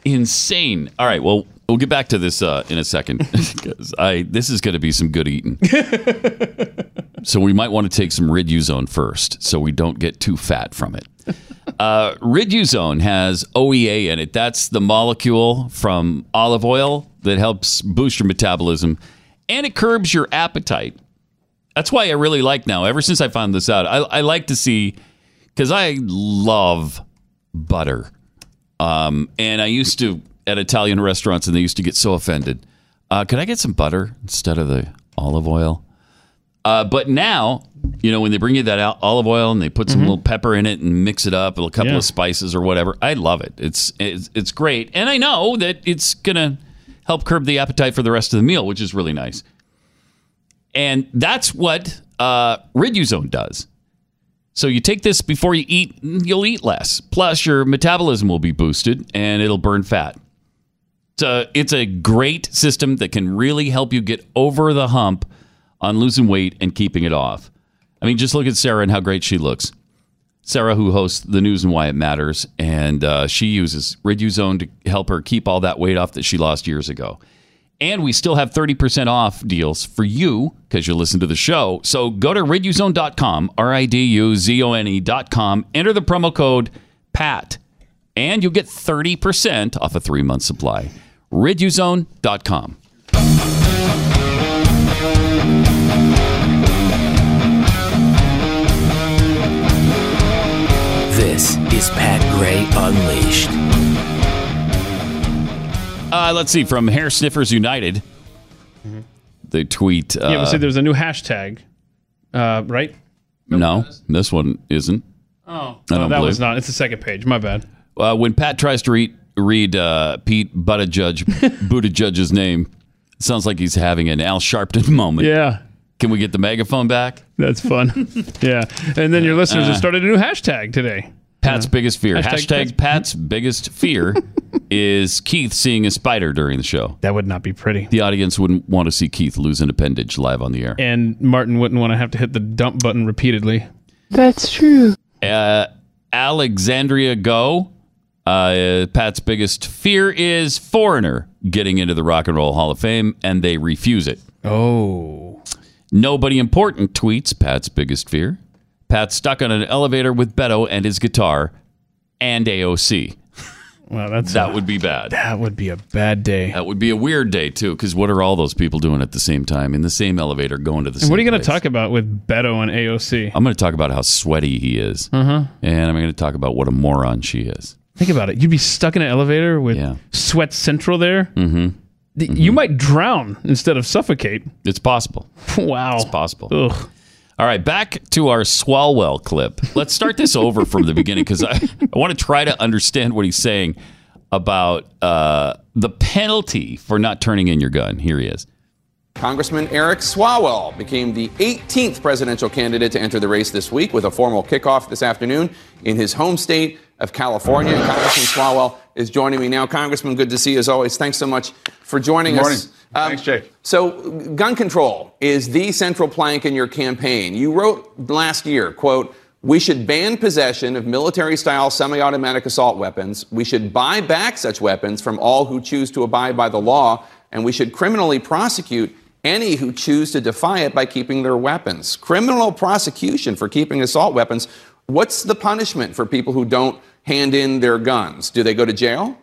insane. All right. Well, We'll get back to this uh, in a second because I this is going to be some good eating. so we might want to take some Riduzone first, so we don't get too fat from it. Uh, Riduzone has OEA in it. That's the molecule from olive oil that helps boost your metabolism, and it curbs your appetite. That's why I really like now. Ever since I found this out, I, I like to see because I love butter. Um, and I used to at Italian restaurants, and they used to get so offended. Uh, could I get some butter instead of the olive oil? Uh, but now, you know, when they bring you that olive oil and they put some Mhm. little pepper in it and mix it up, a couple Yeah. of spices or whatever, I love it. It's, it's it's great, and I know that it's gonna help curb the appetite for the rest of the meal, which is really nice. And that's what uh, Riduzone does. So you take this before you eat, you'll eat less. Plus, your metabolism will be boosted and it'll burn fat. It's a, it's a great system that can really help you get over the hump on losing weight and keeping it off. I mean, just look at Sarah and how great she looks. Sarah, who hosts the news and why it matters, and uh, she uses Riduzone to help her keep all that weight off that she lost years ago. And we still have 30% off deals for you because you listen to the show. So go to riduzone.com, R I D U Z O N E.com, enter the promo code PAT, and you'll get 30% off a three month supply. Riduzone.com. This is Pat Gray Unleashed. Uh, let's see, from Hair Sniffers United, the tweet. Uh, yeah, but see, there's a new hashtag, uh, right? no, this one isn't. Oh, oh, don't that believe. was not. It's the second page. My bad. Uh, when Pat tries to read, read uh, Pete Buttigieg, Buttigieg's name, it sounds like he's having an Al Sharpton moment. Yeah. Can we get the megaphone back? That's fun. yeah. And then your listeners Uh, have started a new hashtag today. Pat's biggest fear. Hashtag Hashtag, Pat's biggest fear is Keith seeing a spider during the show. That would not be pretty. The audience wouldn't want to see Keith lose an appendage live on the air. And Martin wouldn't want to have to hit the dump button repeatedly. That's true. Uh, Alexandria Go. Uh, Pat's biggest fear is Foreigner getting into the Rock and Roll Hall of Fame, and they refuse it. Oh. Nobody important tweets Pat's biggest fear. Pat's stuck on an elevator with Beto and his guitar and AOC. Well, that's that would be bad. That would be a bad day. That would be a weird day too, because what are all those people doing at the same time in the same elevator going to the And what are you going to talk about with Beto and AOC? I'm going to talk about how sweaty he is, Uh-huh. and I'm going to talk about what a moron she is. Think about it. You'd be stuck in an elevator with Sweat Central there. Mm-hmm. Th- You might drown instead of suffocate. It's possible. wow. It's possible. All right, back to our Swalwell clip. Let's start this over from the beginning because I, I want to try to understand what he's saying about uh, the penalty for not turning in your gun. Here he is. Congressman Eric Swalwell became the 18th presidential candidate to enter the race this week with a formal kickoff this afternoon in his home state of California. Congressman Swalwell is joining me now. Congressman, good to see you as always. Thanks so much for joining Good us. Um. Thanks, Jake. So, gun control is the central plank in your campaign. You wrote last year, quote, we should ban possession of military style semi automatic assault weapons. We should buy back such weapons from all who choose to abide by the law. And we should criminally prosecute any who choose to defy it by keeping their weapons. Criminal prosecution for keeping assault weapons. What's the punishment for people who don't hand in their guns? Do they go to jail?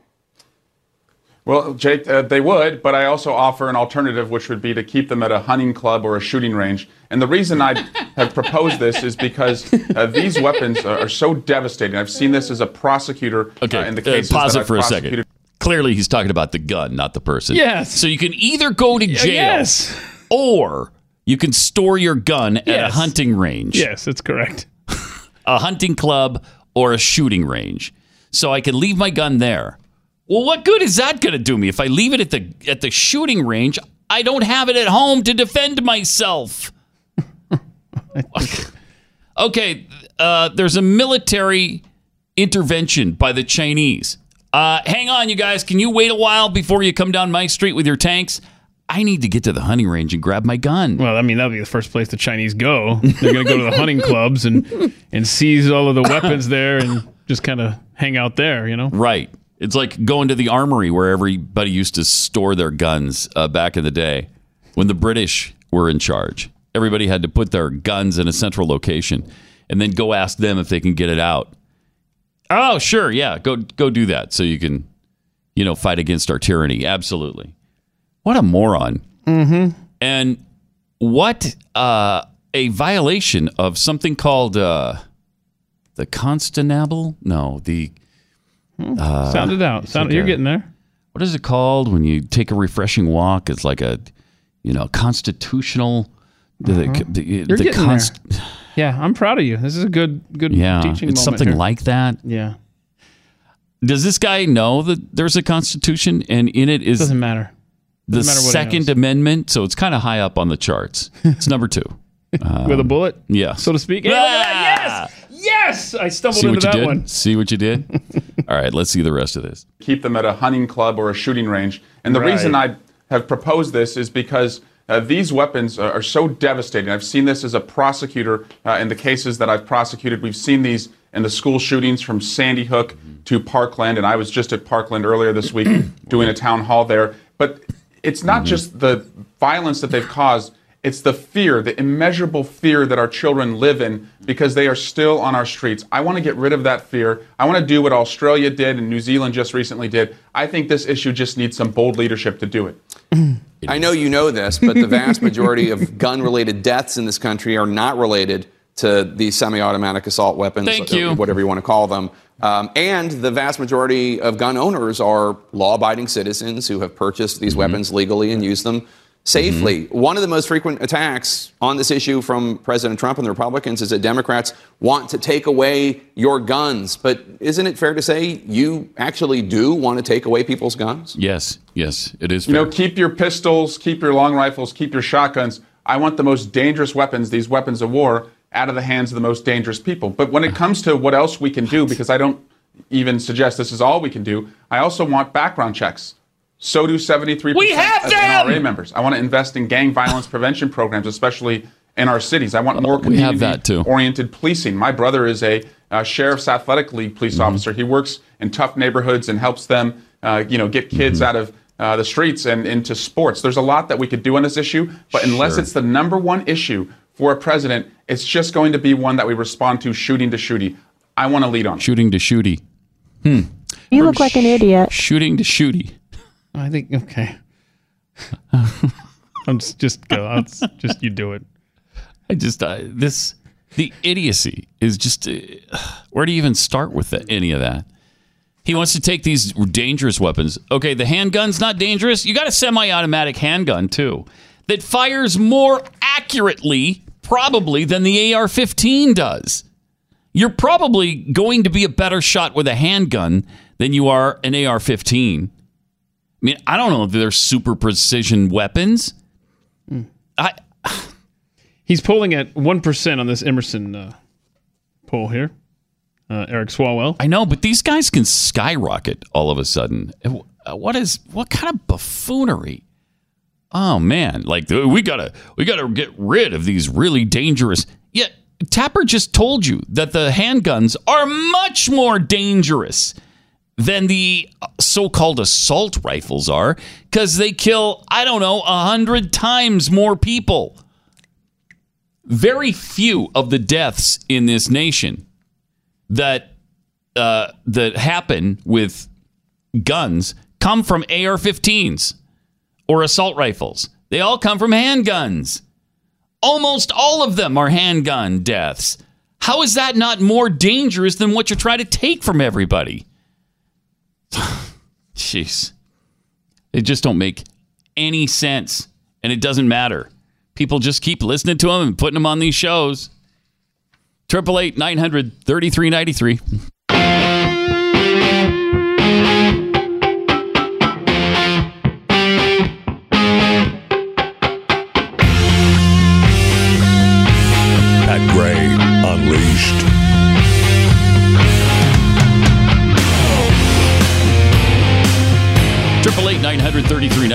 Well, Jake, uh, they would, but I also offer an alternative, which would be to keep them at a hunting club or a shooting range. And the reason I have proposed this is because uh, these weapons are, are so devastating. I've seen this as a prosecutor Okay, uh, in the uh, cases pause that it I've for a second. Clearly, he's talking about the gun, not the person. Yes. So you can either go to jail, yes. or you can store your gun at a hunting range. Yes, that's correct. a hunting club or a shooting range. So I can leave my gun there. Well, what good is that going to do me if I leave it at the at the shooting range? I don't have it at home to defend myself. okay, uh, there's a military intervention by the Chinese. Uh, hang on, you guys. Can you wait a while before you come down my street with your tanks? I need to get to the hunting range and grab my gun. Well, I mean, that'll be the first place the Chinese go. They're going to go to the hunting clubs and, and seize all of the weapons there and just kind of hang out there, you know? Right. It's like going to the armory where everybody used to store their guns uh, back in the day when the British were in charge. Everybody had to put their guns in a central location and then go ask them if they can get it out. Oh, sure, yeah, go go do that so you can, you know, fight against our tyranny. Absolutely. What a moron. Mm-hmm. And what uh, a violation of something called uh, the constabule? No, the uh, Sound it out. Sound, like you're a- getting there. What is it called when you take a refreshing walk? It's like a, you know, constitutional. The, the, the, You're the getting const- there. Yeah, I'm proud of you. This is a good, good Yeah, teaching it's moment something here. like that. Yeah, Does this guy know that there's a constitution and in it is doesn't matter. the Doesn't matter Second. Amendment? So it's kind of high up on the charts. It's number two. Um, with a bullet, yeah. so to speak. Hey, look at that. Yes, yes, I stumbled See into what you that did? one. See what you did? All right, let's see the rest of this. keep them at a hunting club or a shooting range. And the Right. reason I have proposed this is because uh, these weapons are, are so devastating. I've seen this as a prosecutor uh, in the cases that I've prosecuted. We've seen these in the school shootings from Sandy Hook to Parkland, and I was just at Parkland earlier this week doing a town hall there. But it's not just the violence that they've caused. It's the fear, the immeasurable fear that our children live in because they are still on our streets. I want to get rid of that fear. I want to do what Australia did and New Zealand just recently did. I think this issue just needs some bold leadership to do it. I know you know this, but the vast majority of gun related deaths in this country are not related to these semi automatic assault weapons, Thank you. whatever you want to call them. Um, and the vast majority of gun owners are law abiding citizens who have purchased these weapons legally and use them safely. Mm-hmm. One of the most frequent attacks on this issue from President Trump and the Republicans is that Democrats want to take away your guns. But isn't it fair to say you actually do want to take away people's guns? Yes, yes, it is You know, keep your pistols, keep your long rifles, keep your shotguns. I want the most dangerous weapons, these weapons of war, out of the hands of the most dangerous people. But when it ah. comes to what else we can do, because I don't even suggest this is all we can do, I also want background checks. So do 73% We have of them! NRA members. I want to invest in gang violence prevention programs, especially in our cities. I want more We have that, too. community-oriented policing. My brother is a uh, sheriff's athletic league police Mm-hmm. officer. He works in tough neighborhoods and helps them, uh, you know, get kids Mm-hmm. out of uh, the streets and into sports. There's a lot that we could do on this issue, but unless it's the number one issue for a president, it's just going to be one that we respond to shooting to shooty. I want to lead on. Shooting to shooty. Hmm. You look like an idiot. Shooting to shooty. I think okay. I'm just, just go. Let's just you do it. I just uh, this the idiocy is just uh, where do you even start with that, any of that? He wants to take these dangerous weapons. Okay, the handgun's not dangerous. You got a semi-automatic handgun too that fires more accurately probably than the AR-15 does. You're probably going to be a better shot with a handgun than you are an AR-15. I mean, I don't know if they're super precision weapons. I He's polling at one percent on this Emerson uh, poll here. Uh, Eric Swalwell. I know, but these guys can skyrocket all of a sudden. Uh, What is what kind of buffoonery? Oh man, like we gotta we gotta get rid of these really dangerous. Yeah, Tapper just told you that the handguns are much more dangerous than the so-called assault rifles are because they kill I don't know a hundred times more people. Very few of the deaths in this nation that uh, that happen with guns come from AR-15s or assault rifles. They all come from handguns. Almost all of them are handgun deaths. How is that not more dangerous than what you're trying to take from everybody? Jeez. They just don't make any sense. And it doesn't matter. People just keep listening to them and putting them on these shows. 888 900 3393.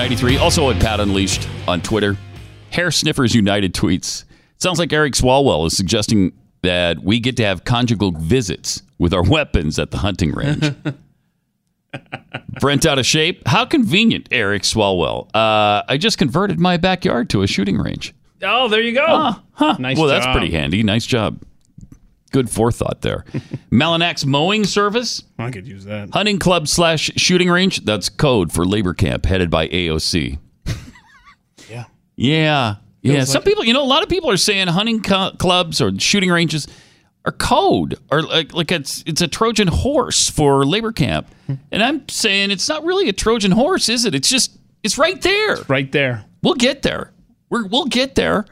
93. Also at Pat Unleashed on Twitter. Hair Sniffers United tweets. Sounds like Eric Swalwell is suggesting that we get to have conjugal visits with our weapons at the hunting range. Brent out of shape. How convenient, Eric Swalwell. Uh, I just converted my backyard to a shooting range. Oh, there you go. Ah, huh. Nice well, job. that's pretty handy. Nice job. Good forethought there. Mellanax Mowing Service, I could use that. hunting club slash shooting range. That's code for labor camp headed by AOC. Yeah. Yeah. Yeah. Feels Some like- people, you know, a lot of people are saying hunting co- clubs or shooting ranges are code or like, like it's it's a Trojan horse for labor camp. Hmm. And I'm saying it's not really a Trojan horse, is it? It's just it's right there. Right there. We'll get there. We're, we'll get there.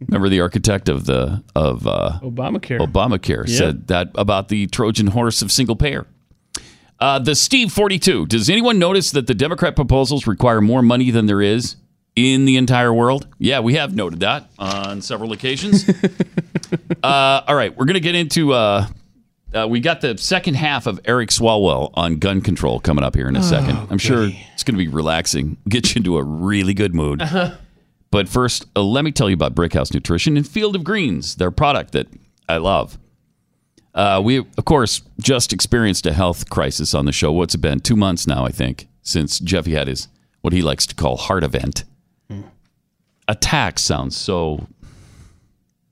Remember the architect of the of uh, Obamacare. Obamacare Yeah. said that about the Trojan horse of single payer. Uh, the Steve 42. Does anyone notice that the Democrat proposals require more money than there is in the entire world? Yeah, we have noted that on several occasions. uh, all right, we're going to get into. Uh, uh, we got the second half of Eric Swalwell on gun control coming up here in a second. I'm sure it's going to be relaxing, get you into a really good mood. But first, uh, let me tell you about Brickhouse Nutrition and Field of Greens, their product that I love. Uh, we, of course, just experienced a health crisis on the show. What's it been? Two months now, I think, since Jeffy had his, what he likes to call heart event. Attack sounds so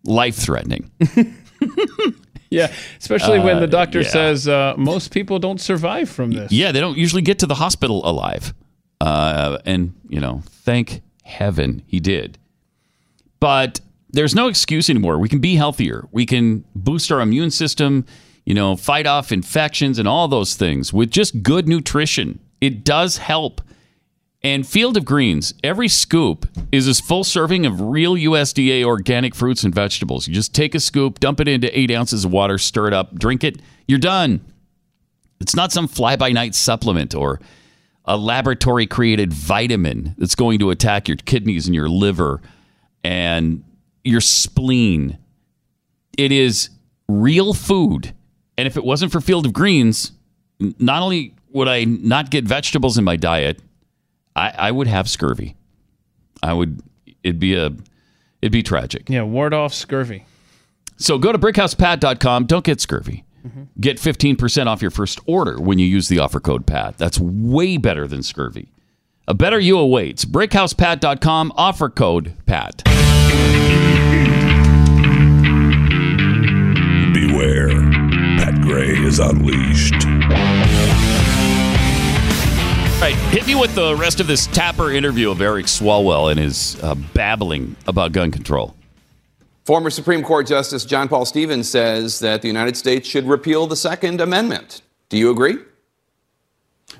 life threatening. Yeah, especially when Uh, the doctor yeah. says uh, most people don't survive from this. Yeah, they don't usually get to the hospital alive. Uh, and, you know, thank heaven he did. But there's no excuse anymore. We can be healthier. We can boost our immune system, you know, fight off infections and all those things with just good nutrition. It does help. And Field of Greens, every scoop is a full serving of real USDA organic fruits and vegetables. You just take a scoop, dump it into eight ounces of water, stir it up, drink it, you're done. It's not some fly by night supplement or a laboratory created vitamin that's going to attack your kidneys and your liver and your spleen. It is real food. And if it wasn't for Field of Greens, not only would I not get vegetables in my diet, I, I would have scurvy. I would it'd be a it'd be tragic. Yeah, ward off scurvy. So go to brickhousepad.com. Don't get scurvy. Get 15% off your first order when you use the offer code PAT. That's way better than scurvy. A better you awaits. Brickhousepad.com, offer code PAT. Beware. Pat Gray is unleashed. All right, hit me with the rest of this Tapper interview of Eric Swalwell and his uh, babbling about gun control. Former Supreme Court Justice John Paul Stevens says that the United States should repeal the Second Amendment. Do you agree?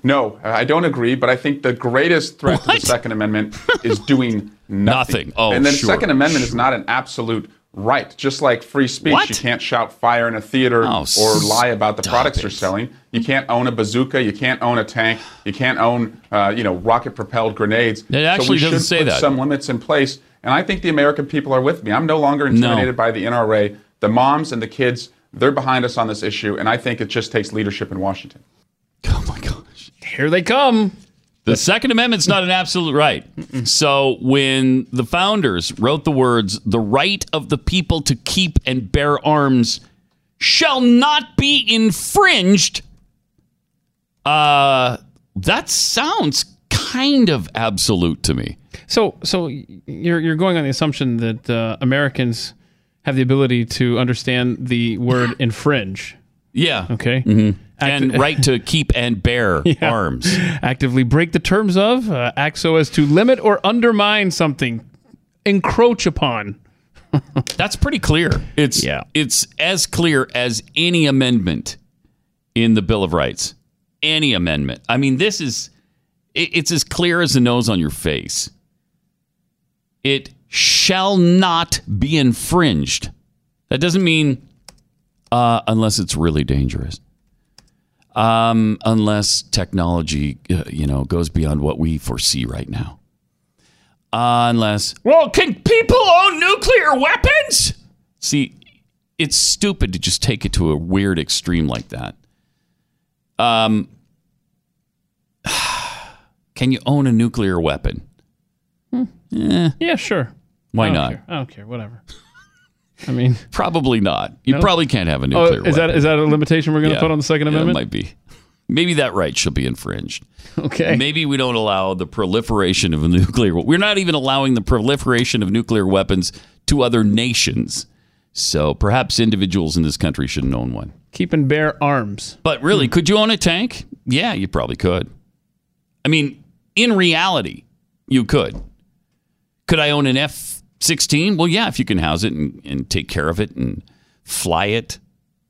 No, I don't agree, but I think the greatest threat to the Second Amendment is doing nothing. Nothing. Oh, and the sure. Second Amendment is not an absolute right. Just like free speech, What? you can't shout fire in a theater Oh, or lie about the products it. you're selling. You can't own a bazooka. You can't own a tank. You can't own, uh, you know, rocket-propelled grenades. It actually so we doesn't should say put that. some limits in place. And I think the American people are with me. I'm no longer intimidated by the NRA. The moms and the kids, they're behind us on this issue, and I think it just takes leadership in Washington. Oh my gosh. Here they come. The Second Amendment's not an absolute right. So when the founders wrote the words, the right of the people to keep and bear arms shall not be infringed, uh, that sounds kind of absolute to me. So, so you're you're going on the assumption that uh, Americans have the ability to understand the word infringe. Yeah. Okay. Mhm. And right to keep and bear Yeah. arms. Actively break the terms of, uh, act so as to limit or undermine something, encroach upon. That's pretty clear. It's Yeah. it's as clear as any amendment in the Bill of Rights. Any amendment. I mean, this is it- it's as clear as the nose on your face. It shall not be infringed. That doesn't mean uh, unless it's really dangerous. Um, unless technology, uh, you know, goes beyond what we foresee right now. unless, well, can people own nuclear weapons? See, it's stupid to just take it to a weird extreme like that. Um, can you own a nuclear weapon? Eh, Yeah, sure. why I not? care. I don't care. Whatever. I mean, Probably not. You No? probably can't have a oh, nuclear is that weapon. is that a limitation we're going to Yeah. put on the Second Yeah, Amendment? It might be. Maybe that right should be infringed. Okay. Maybe we don't allow the proliferation of nuclear. We're not even allowing the proliferation of nuclear weapons to other nations. So perhaps individuals in this country shouldn't own one. Keep and bear arms. But really, hmm. could you own a tank? Yeah, you probably could. I mean, in reality, you could. Could I own an F 16? Well, yeah, if you can house it and, and take care of it and fly it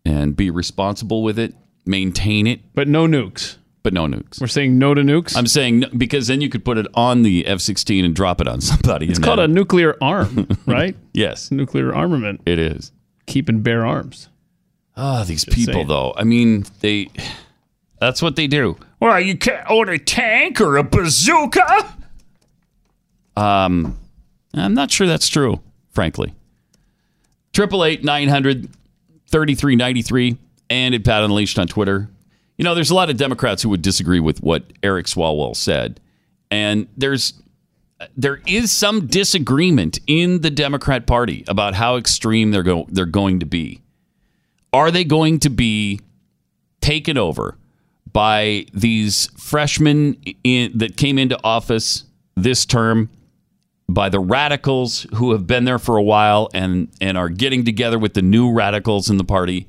and be responsible with it, maintain it. But no nukes. But no nukes. We're saying no to nukes. I'm saying no, because then you could put it on the F 16 and drop it on somebody. it's called a nuclear arm, right? Yes. Nuclear armament. It is. Keeping bare arms. Ah, these Just people, saying. though. I mean, they. That's what they do. Well, you can't own a tank or a bazooka. Um, I'm not sure that's true, frankly. Triple eight nine hundred thirty three ninety three and at Pat Unleashed on Twitter. You know, there's a lot of Democrats who would disagree with what Eric Swalwell said, and there's there is some disagreement in the Democrat Party about how extreme they're go- they're going to be. Are they going to be taken over by these freshmen in, that came into office this term by the radicals who have been there for a while and and are getting together with the new radicals in the party?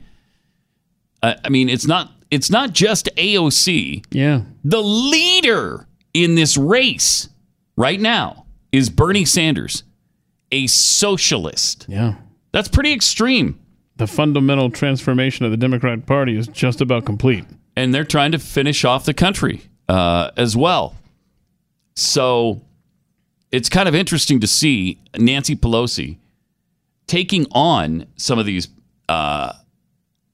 I I mean, it's not it's not just AOC. Yeah. The leader in this race right now is Bernie Sanders, a socialist. Yeah. That's pretty extreme. The fundamental transformation of the Democratic Party is just about complete. And they're trying to finish off the country uh, as well. So it's kind of interesting to see Nancy Pelosi taking on some of these uh,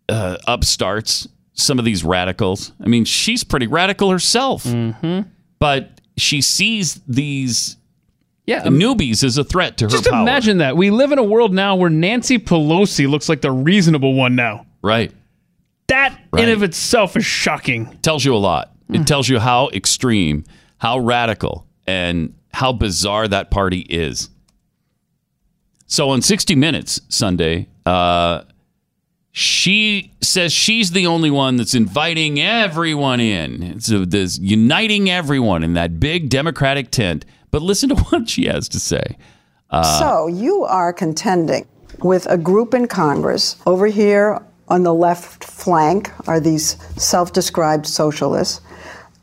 uh, upstarts, some of these radicals. I mean, she's pretty radical herself, Mm-hmm. but she sees these Yeah, newbies as a threat to her Just power. imagine that. We live in a world now where Nancy Pelosi looks like the reasonable one now. Right. That in of itself is shocking. tells you a lot. It tells you how extreme, how radical, and how bizarre that party is. So on 60 Minutes Sunday, uh, she says she's the only one that's inviting everyone in. So there's uniting everyone in that big Democratic tent. But listen to what she has to say. Uh, so you are contending with a group in Congress. Over here on the left flank are these self described socialists.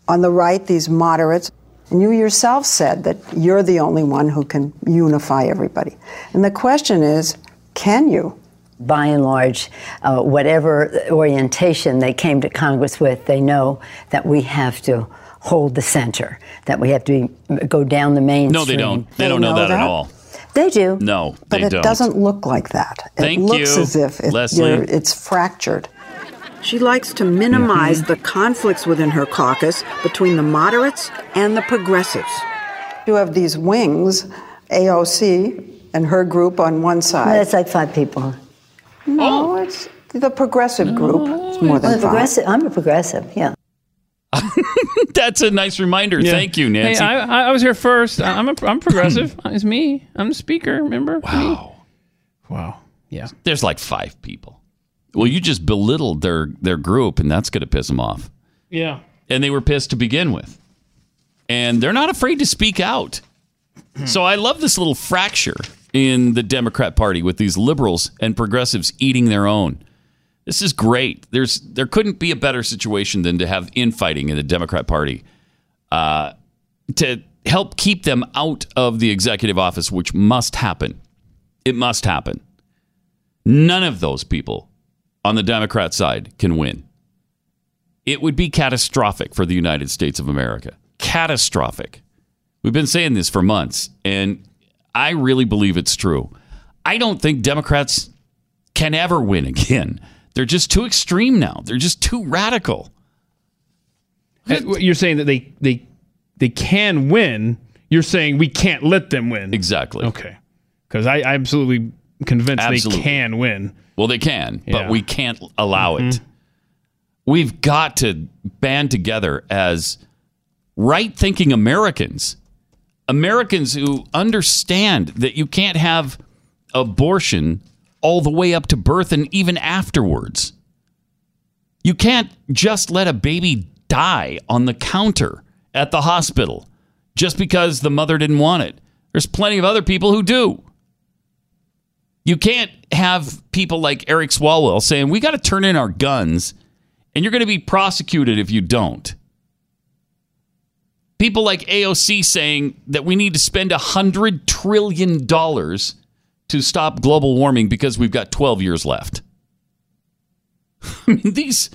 On the right, these moderates. And you yourself said that you're the only one who can unify everybody. And the question is can you? by and large, uh, whatever orientation they came to Congress with, they know that we have to hold the center, that we have to be, go down the mainstream. no, they don't. They, don't know, that, at all. They do. No, But they it don't. doesn't look like that. Thank it looks you, as if it, Leslie. it's fractured. She likes to minimize mm-hmm. the conflicts within her caucus between the moderates and the progressives. You have these wings, AOC and her group on one side. That's like five people. No, oh. it's the progressive group. Oh. It's more than Well, five. progressive. I'm a progressive. Yeah. That's a nice reminder. Yeah. Thank you, Nancy. Hey, I, I was here first. I- I'm a, I'm progressive. it's me. I'm the speaker. Remember? Wow. Wow. Yeah. There's like five people. Well, you just belittled their their group, and that's going to piss them off. Yeah. And they were pissed to begin with, and they're not afraid to speak out. so I love this little fracture in the Democrat Party with these liberals and progressives eating their own. This is great. There's there couldn't be a better situation than to have infighting in the Democrat Party uh, to help keep them out of the executive office, which must happen. It must happen. None of those people on the Democrat side can win. It would be catastrophic for the United States of America. Catastrophic. We've been saying this for months, and I really believe it's true. I don't think Democrats can ever win again. They're just too extreme now. They're just too radical. And you're saying that they they they can win. You're saying we can't let them win. Exactly. Okay. Because I I'm absolutely convinced Absolutely. they can win. Well, they can, Yeah. but we can't allow it. Mm-hmm. We've got to band together as right thinking Americans, Americans who understand that you can't have abortion all the way up to birth and even afterwards. You can't just let a baby die on the counter at the hospital just because the mother didn't want it. There's plenty of other people who do. You can't have people like Eric Swalwell saying, we got to turn in our guns and you're going to be prosecuted if you don't. People like AOC saying that we need to spend $100 trillion to stop global warming because we've got 12 years left. I mean, these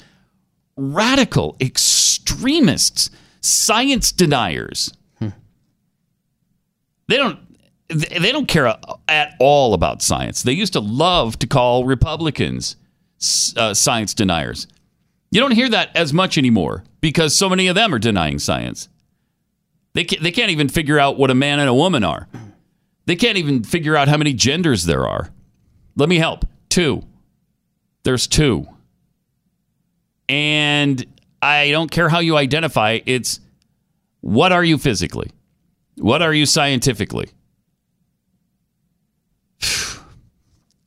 radical extremists, science deniers, hmm. they don't they don't care at all about science. They used to love to call Republicans uh, science deniers. You don't hear that as much anymore because so many of them are denying science. They can't, they can't even figure out what a man and a woman are. They can't even figure out how many genders there are. Let me help. Two. There's two. And I don't care how you identify, it's what are you physically? What are you scientifically?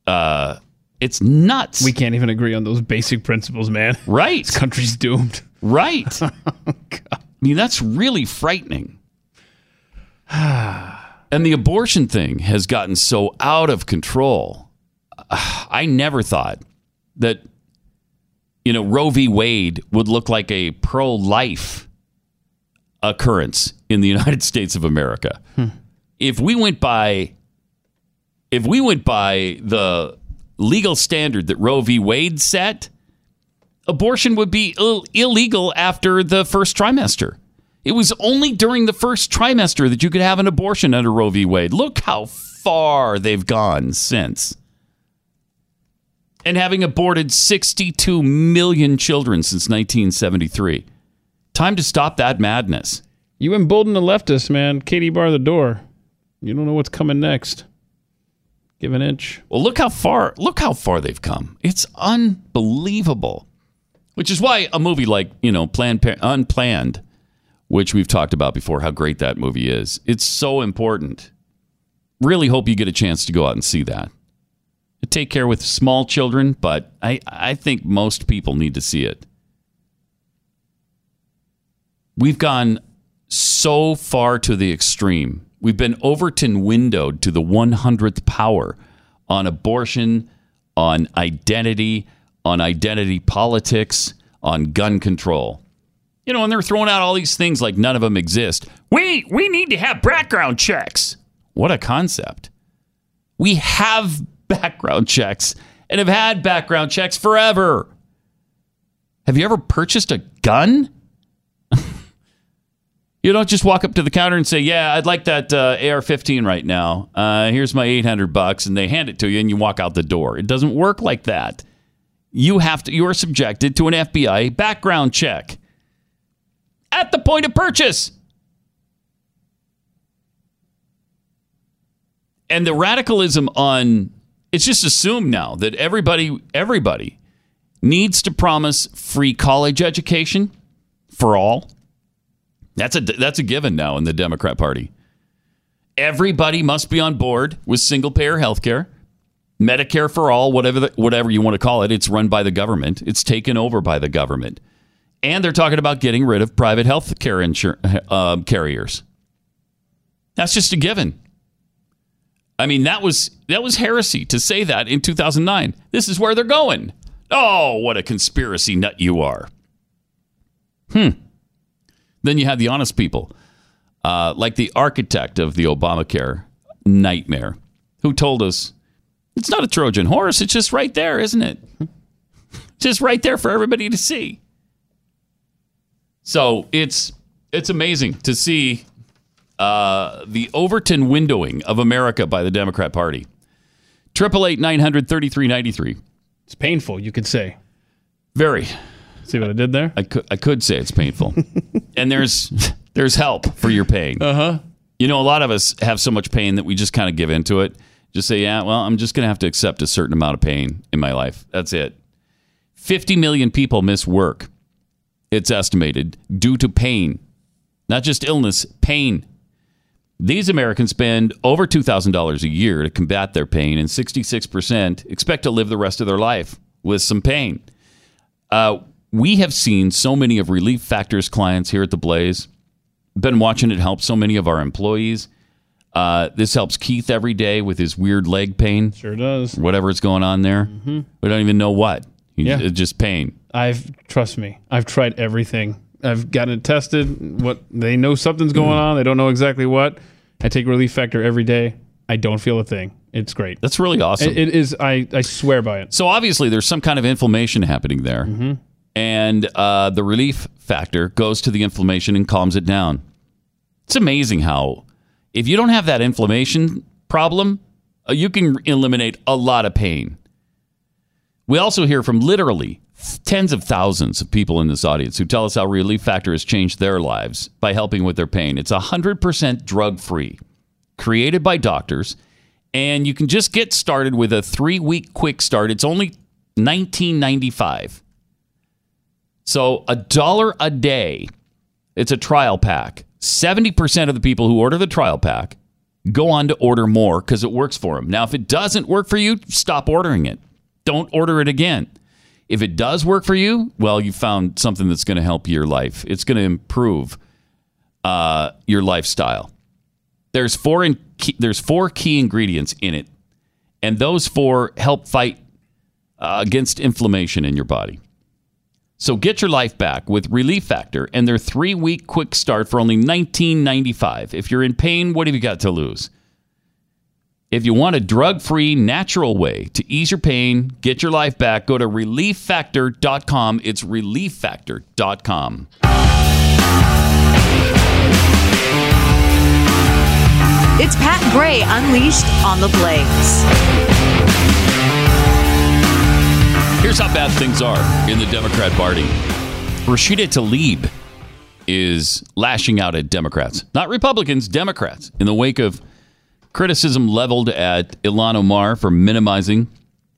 Uh, it's nuts. We can't even agree on those basic principles, man. Right. This country's doomed. Right. I mean, that's really frightening. and the abortion thing has gotten so out of control. I never thought that, you know, Roe v. Wade would look like a pro life occurrence in the United States of America. If we went by if we went by the legal standard that Roe v. Wade set, abortion would be Ill- illegal after the first trimester. It was only during the first trimester that you could have an abortion under Roe v. Wade. Look how far they've gone since. And having aborted 62 million children since 1973. Time to stop that madness. You embolden the leftists, man. Katie bar the door. You don't know what's coming next. Give an inch. Well, look how far look how far they've come. It's unbelievable. Which is why a movie like, you know, Planned Unplanned, which we've talked about before how great that movie is. It's so important. Really hope you get a chance to go out and see that. Take care with small children, but I, I think most people need to see it. We've gone so far to the extreme. We've been Overton windowed to the 100th power on abortion, on identity, on identity politics, on gun control. You know, and they're throwing out all these things like none of them exist. We we need to have background checks. What a concept. We have background checks and have had background checks forever. Have you ever purchased a gun? You don't just walk up to the counter and say, "Yeah, I'd like that uh, AR-15 right now. Uh, here's my 800 bucks," and they hand it to you, and you walk out the door. It doesn't work like that. You have to. You are subjected to an FBI background check at the point of purchase. And the radicalism on it's just assumed now that everybody everybody needs to promise free college education for all. That's a that's a given now in the Democrat Party. Everybody must be on board with single payer health care, Medicare for all, whatever the, whatever you want to call it. It's run by the government. It's taken over by the government, and they're talking about getting rid of private health care insur- uh, carriers. That's just a given. I mean, that was that was heresy to say that in 2009. This is where they're going. Oh, what a conspiracy nut you are. Hmm. Then you had the honest people, uh, like the architect of the Obamacare nightmare, who told us it's not a Trojan horse. It's just right there, isn't it? just right there for everybody to see. So it's it's amazing to see uh, the Overton windowing of America by the Democrat Party. Triple eight nine hundred thirty three ninety three. It's painful, you could say. Very. See what I did there? I could I could say it's painful, and there's there's help for your pain. Uh huh. You know, a lot of us have so much pain that we just kind of give into it. Just say, yeah, well, I'm just going to have to accept a certain amount of pain in my life. That's it. 50 million people miss work, it's estimated, due to pain. Not just illness, pain. These Americans spend over $2,000 a year to combat their pain, and 66% expect to live the rest of their life with some pain. Uh, we have seen so many of Relief Factors clients here at the Blaze. Been watching it help so many of our employees. Uh, this helps Keith every day with his weird leg pain. Sure does. Whatever's going on there. We don't even know what. He- Yeah. It's just pain. I've trust me. I've tried everything. I've gotten it tested. What they know something's going on. They don't know exactly what. I take Relief Factor every day. I don't feel a thing. It's great. That's really awesome. It, it is. I I swear by it. So obviously, there's some kind of inflammation happening there, Mm-hmm. And uh, the relief factor goes to the inflammation and calms it down. It's amazing how, if you don't have that inflammation problem, uh, you can eliminate a lot of pain. We also hear from literally tens of thousands of people in this audience who tell us how Relief Factor has changed their lives by helping with their pain. It's 100% drug free, created by doctors, and you can just get started with a three week quick start. It's only $19.95. So a dollar a day. It's a trial pack. 70% of the people who order the trial pack go on to order more because it works for them. Now, if it doesn't work for you, stop ordering it. Don't order it again. If it does work for you, well, you found something that's going to help your life. It's going to improve uh, your lifestyle. There's four in, key, there's four key ingredients in it, and those four help fight uh, against inflammation in your body. So get your life back with Relief Factor and their three week quick start for only $19.95. If you're in pain, what have you got to lose? If you want a drug free, natural way to ease your pain, get your life back, go to relieffactor.com. It's relieffactor.com. It's Pat Gray Unleashed on the Blaze. Here's how bad things are in the Democrat Party. Rashida Tlaib is lashing out at Democrats, not Republicans, Democrats, in the wake of criticism leveled at Ilhan Omar for minimizing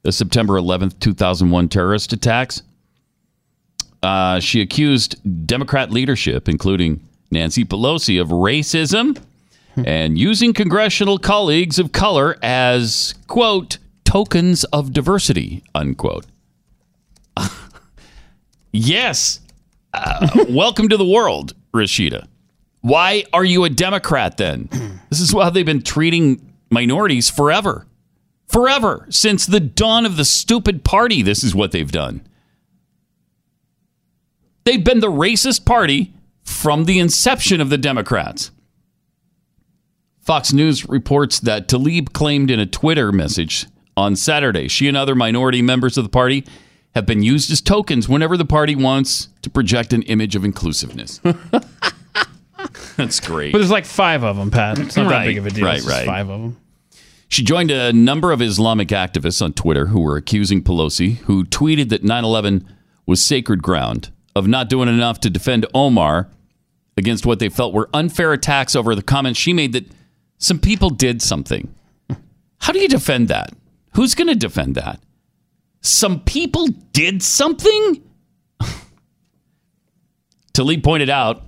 the September 11th, 2001 terrorist attacks. Uh, she accused Democrat leadership, including Nancy Pelosi, of racism and using congressional colleagues of color as, quote, tokens of diversity, unquote. Yes. Uh, welcome to the world, Rashida. Why are you a Democrat then? This is how they've been treating minorities forever. Forever. Since the dawn of the stupid party, this is what they've done. They've been the racist party from the inception of the Democrats. Fox News reports that Tlaib claimed in a Twitter message on Saturday she and other minority members of the party have been used as tokens whenever the party wants to project an image of inclusiveness. That's great. But there's like five of them, Pat. It's not that big of a deal. right, right. Five of them. She joined a number of Islamic activists on Twitter who were accusing Pelosi, who tweeted that 9 11 was sacred ground, of not doing enough to defend Omar against what they felt were unfair attacks over the comments she made that some people did something. How do you defend that? Who's going to defend that? Some people did something? Tlaib pointed out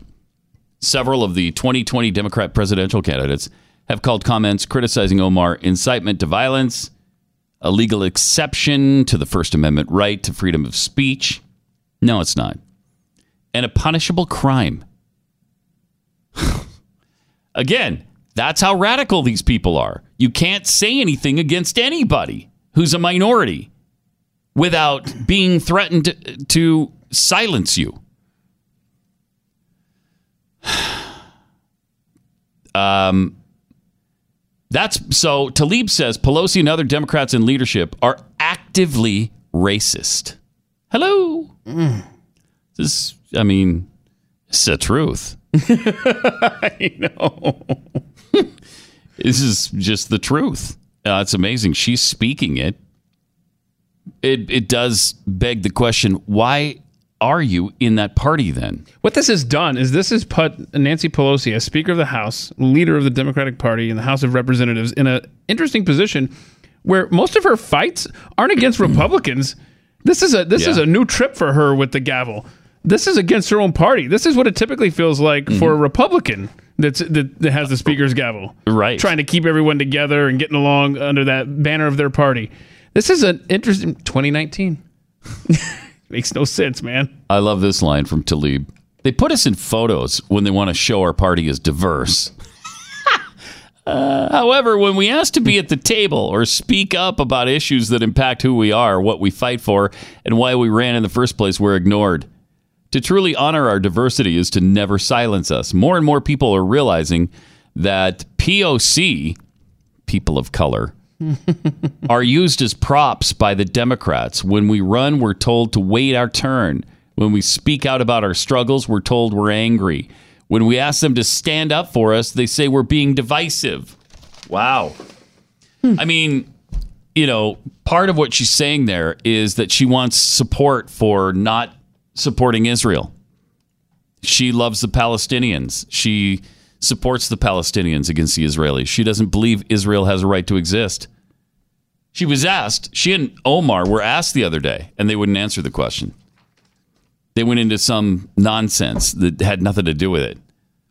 several of the 2020 Democrat presidential candidates have called comments criticizing Omar incitement to violence, a legal exception to the First Amendment right to freedom of speech. No, it's not. And a punishable crime. Again, that's how radical these people are. You can't say anything against anybody who's a minority without being threatened to silence you. Um, that's so. Tlaib says Pelosi and other Democrats in leadership are actively racist. Hello. This, I mean, it's the truth. I know. this is just the truth. Uh, it's amazing. She's speaking it. It it does beg the question: Why are you in that party then? What this has done is this has put Nancy Pelosi, as Speaker of the House, leader of the Democratic Party in the House of Representatives, in an interesting position where most of her fights aren't against Republicans. This is a this is a new trip for her with the gavel. this is against her own party. This is what it typically feels like Mm-hmm. for a Republican that's that, that has the speaker's gavel, right? Trying to keep everyone together and getting along under that banner of their party. This is an interesting 2019. Makes no sense, man. I love this line from Tlaib. They put us in photos when they want to show our party is diverse. Uh, however, when we ask to be at the table or speak up about issues that impact who we are, what we fight for, and why we ran in the first place, we're ignored. To truly honor our diversity is to never silence us. More and more people are realizing that POC, people of color, are used as props by the Democrats. When we run, we're told to wait our turn. When we speak out about our struggles, we're told we're angry. When we ask them to stand up for us, they say we're being divisive. Wow. Hmm. I mean, you know, part of what she's saying there is that she wants support for not supporting Israel. She loves the Palestinians. She supports the Palestinians against the Israelis. She doesn't believe Israel has a right to exist. She was asked, she and Omar were asked the other day, and they wouldn't answer the question. They went into some nonsense that had nothing to do with it.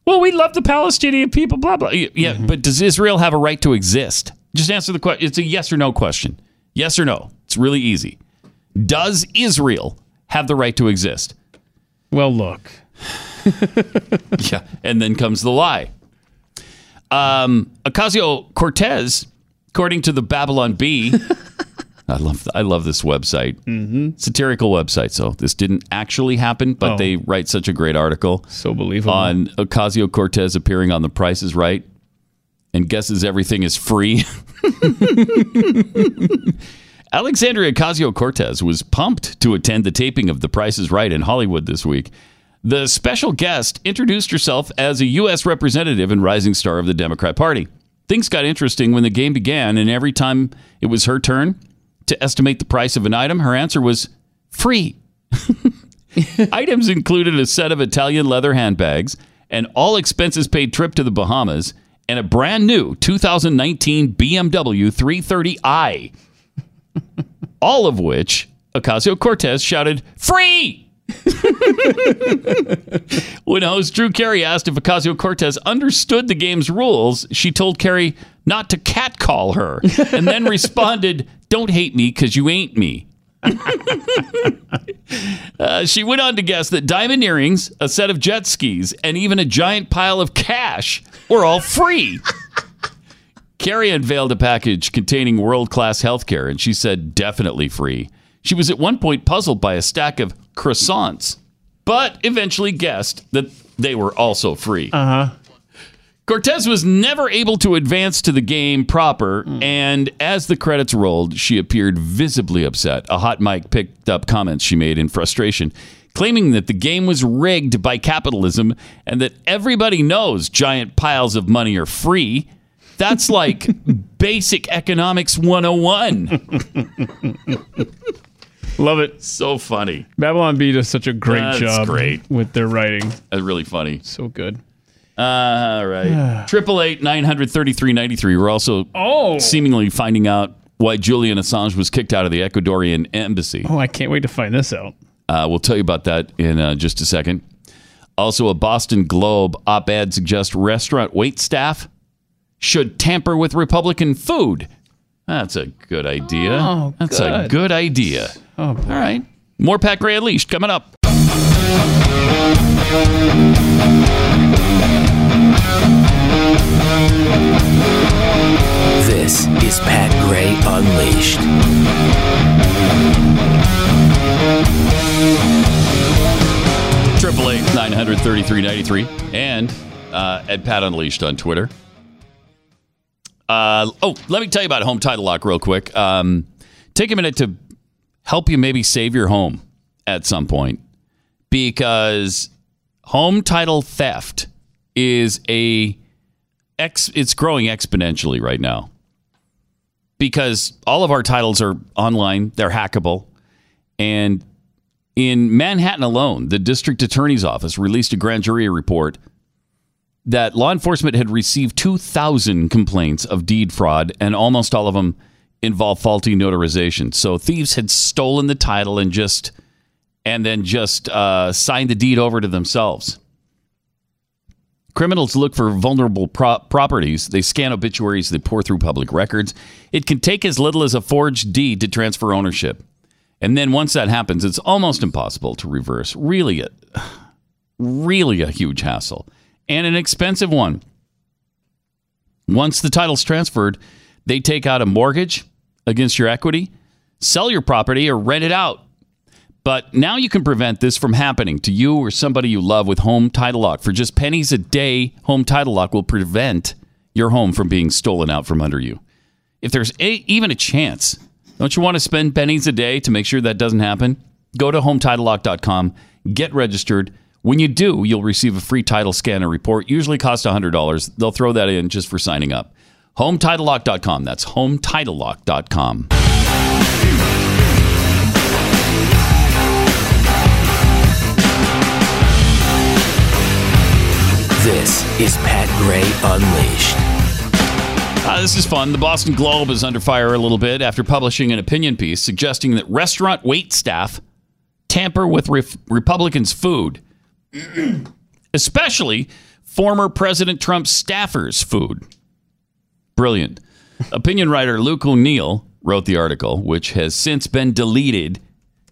Well, we love the Palestinian people, blah, blah. Yeah, but does Israel have a right to exist? Just answer the question. It's a yes or no question. Yes or no. It's really easy. Does Israel have the right to exist? Well, look. yeah, and then comes the lie. Um, Ocasio Cortez, according to the Babylon Bee, I love I love this website, mm-hmm. satirical website. So this didn't actually happen, but Oh. they write such a great article. So believable on Ocasio Cortez appearing on The Price is Right, and guesses everything is free. Alexandria Ocasio Cortez was pumped to attend the taping of The Price is Right in Hollywood this week. The special guest introduced herself as a U.S. representative and rising star of the Democrat Party. Things got interesting when the game began, and every time it was her turn to estimate the price of an item, her answer was free. Items included a set of Italian leather handbags, an all expenses paid trip to the Bahamas, and a brand new 2019 BMW 330i. All of which Ocasio Cortez shouted, Free! when host Drew Carey asked if Ocasio Cortez understood the game's rules, she told Carey not to catcall her and then responded, Don't hate me because you ain't me. Uh, she went on to guess that diamond earrings, a set of jet skis, and even a giant pile of cash were all free. Carey unveiled a package containing world class healthcare, and she said definitely free. She was at one point puzzled by a stack of croissants, but eventually guessed that they were also free. Uh huh. Cortez was never able to advance to the game proper, and as the credits rolled, she appeared visibly upset. A hot mic picked up comments she made in frustration, claiming that the game was rigged by capitalism and that everybody knows giant piles of money are free. That's like basic economics 101. Love it. So funny. Babylon Bee does such a great That's job great. with their writing. That's really funny. So good. all right. Triple eight nine hundred thirty three ninety three. We're also Oh. seemingly finding out why Julian Assange was kicked out of the Ecuadorian embassy. Oh, I can't wait to find this out. Uh, we'll tell you about that in uh, just a second. Also, a Boston Globe op ed suggests restaurant wait staff should tamper with Republican food. That's a good idea. Oh, That's a good. good idea. Oh, All right. More Pat Gray Unleashed coming up. This is Pat Gray Unleashed. Triple eight nine hundred thirty three ninety three and uh, at Pat Unleashed on Twitter. Uh, oh, let me tell you about Home Title Lock real quick. Um, take a minute to help you maybe save your home at some point. Because home title theft is a ex, it's growing exponentially right now. Because all of our titles are online, they're hackable, and in Manhattan alone, the district attorney's office released a grand jury report that law enforcement had received 2,000 complaints of deed fraud, and almost all of them involve faulty notarization. So thieves had stolen the title and just and then just uh, sign the deed over to themselves. Criminals look for vulnerable pro- properties. They scan obituaries, they pour through public records. It can take as little as a forged deed to transfer ownership. And then once that happens, it's almost impossible to reverse. Really, a, really a huge hassle and an expensive one. Once the title's transferred, they take out a mortgage against your equity, sell your property, or rent it out. But now you can prevent this from happening to you or somebody you love with Home Title Lock. For just pennies a day, Home Title Lock will prevent your home from being stolen out from under you. If there's a, even a chance, don't you want to spend pennies a day to make sure that doesn't happen? Go to HometitleLock.com, get registered. When you do, you'll receive a free title scanner report. Usually costs $100. They'll throw that in just for signing up. HometitleLock.com. That's HometitleLock.com. This is Pat Gray Unleashed. Uh, this is fun. The Boston Globe is under fire a little bit after publishing an opinion piece suggesting that restaurant wait staff tamper with ref- Republicans' food, especially former President Trump's staffers' food. Brilliant. Opinion writer Luke O'Neill wrote the article, which has since been deleted,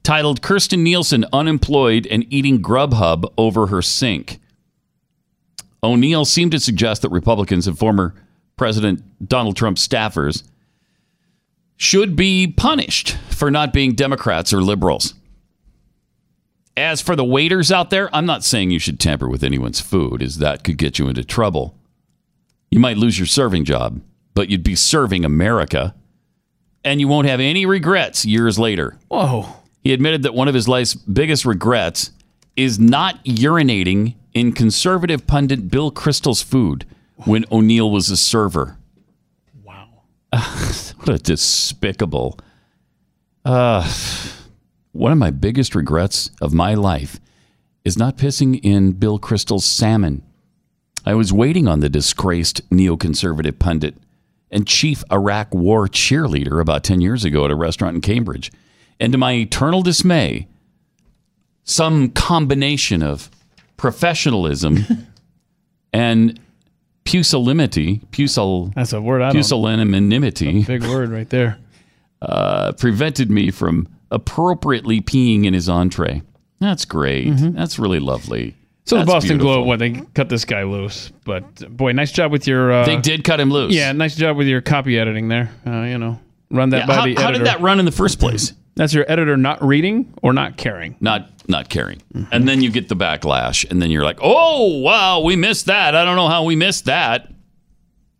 titled Kirstjen Nielsen Unemployed and Eating Grubhub Over Her Sink. O'Neill seemed to suggest that Republicans and former President Donald Trump staffers should be punished for not being Democrats or liberals. As for the waiters out there, I'm not saying you should tamper with anyone's food, as that could get you into trouble. You might lose your serving job, but you'd be serving America, and you won't have any regrets years later. Whoa. He admitted that one of his life's biggest regrets is not urinating in conservative pundit Bill Kristol's food when O'Neill was a server. Wow. what a despicable. Uh, one of my biggest regrets of my life is not pissing in Bill Kristol's salmon. I was waiting on the disgraced neoconservative pundit and chief Iraq war cheerleader about 10 years ago at a restaurant in Cambridge. And to my eternal dismay, some combination of professionalism and pusillanimity, pusil, That's a word I pusillanimity, Big word right there. uh, prevented me from appropriately peeing in his entree. That's great. That's really lovely. Mm-hmm. So That's the Boston beautiful. Globe, what they cut this guy loose, but boy, nice job with your. Uh, They did cut him loose. Yeah, nice job with your copy editing there. Uh, you know, run that Yeah, by how, the editor. how did that run in the first place? That's your editor not reading or not caring. Not not caring. And then you get the backlash, and then you're like, oh wow, we missed that. I don't know how we missed that.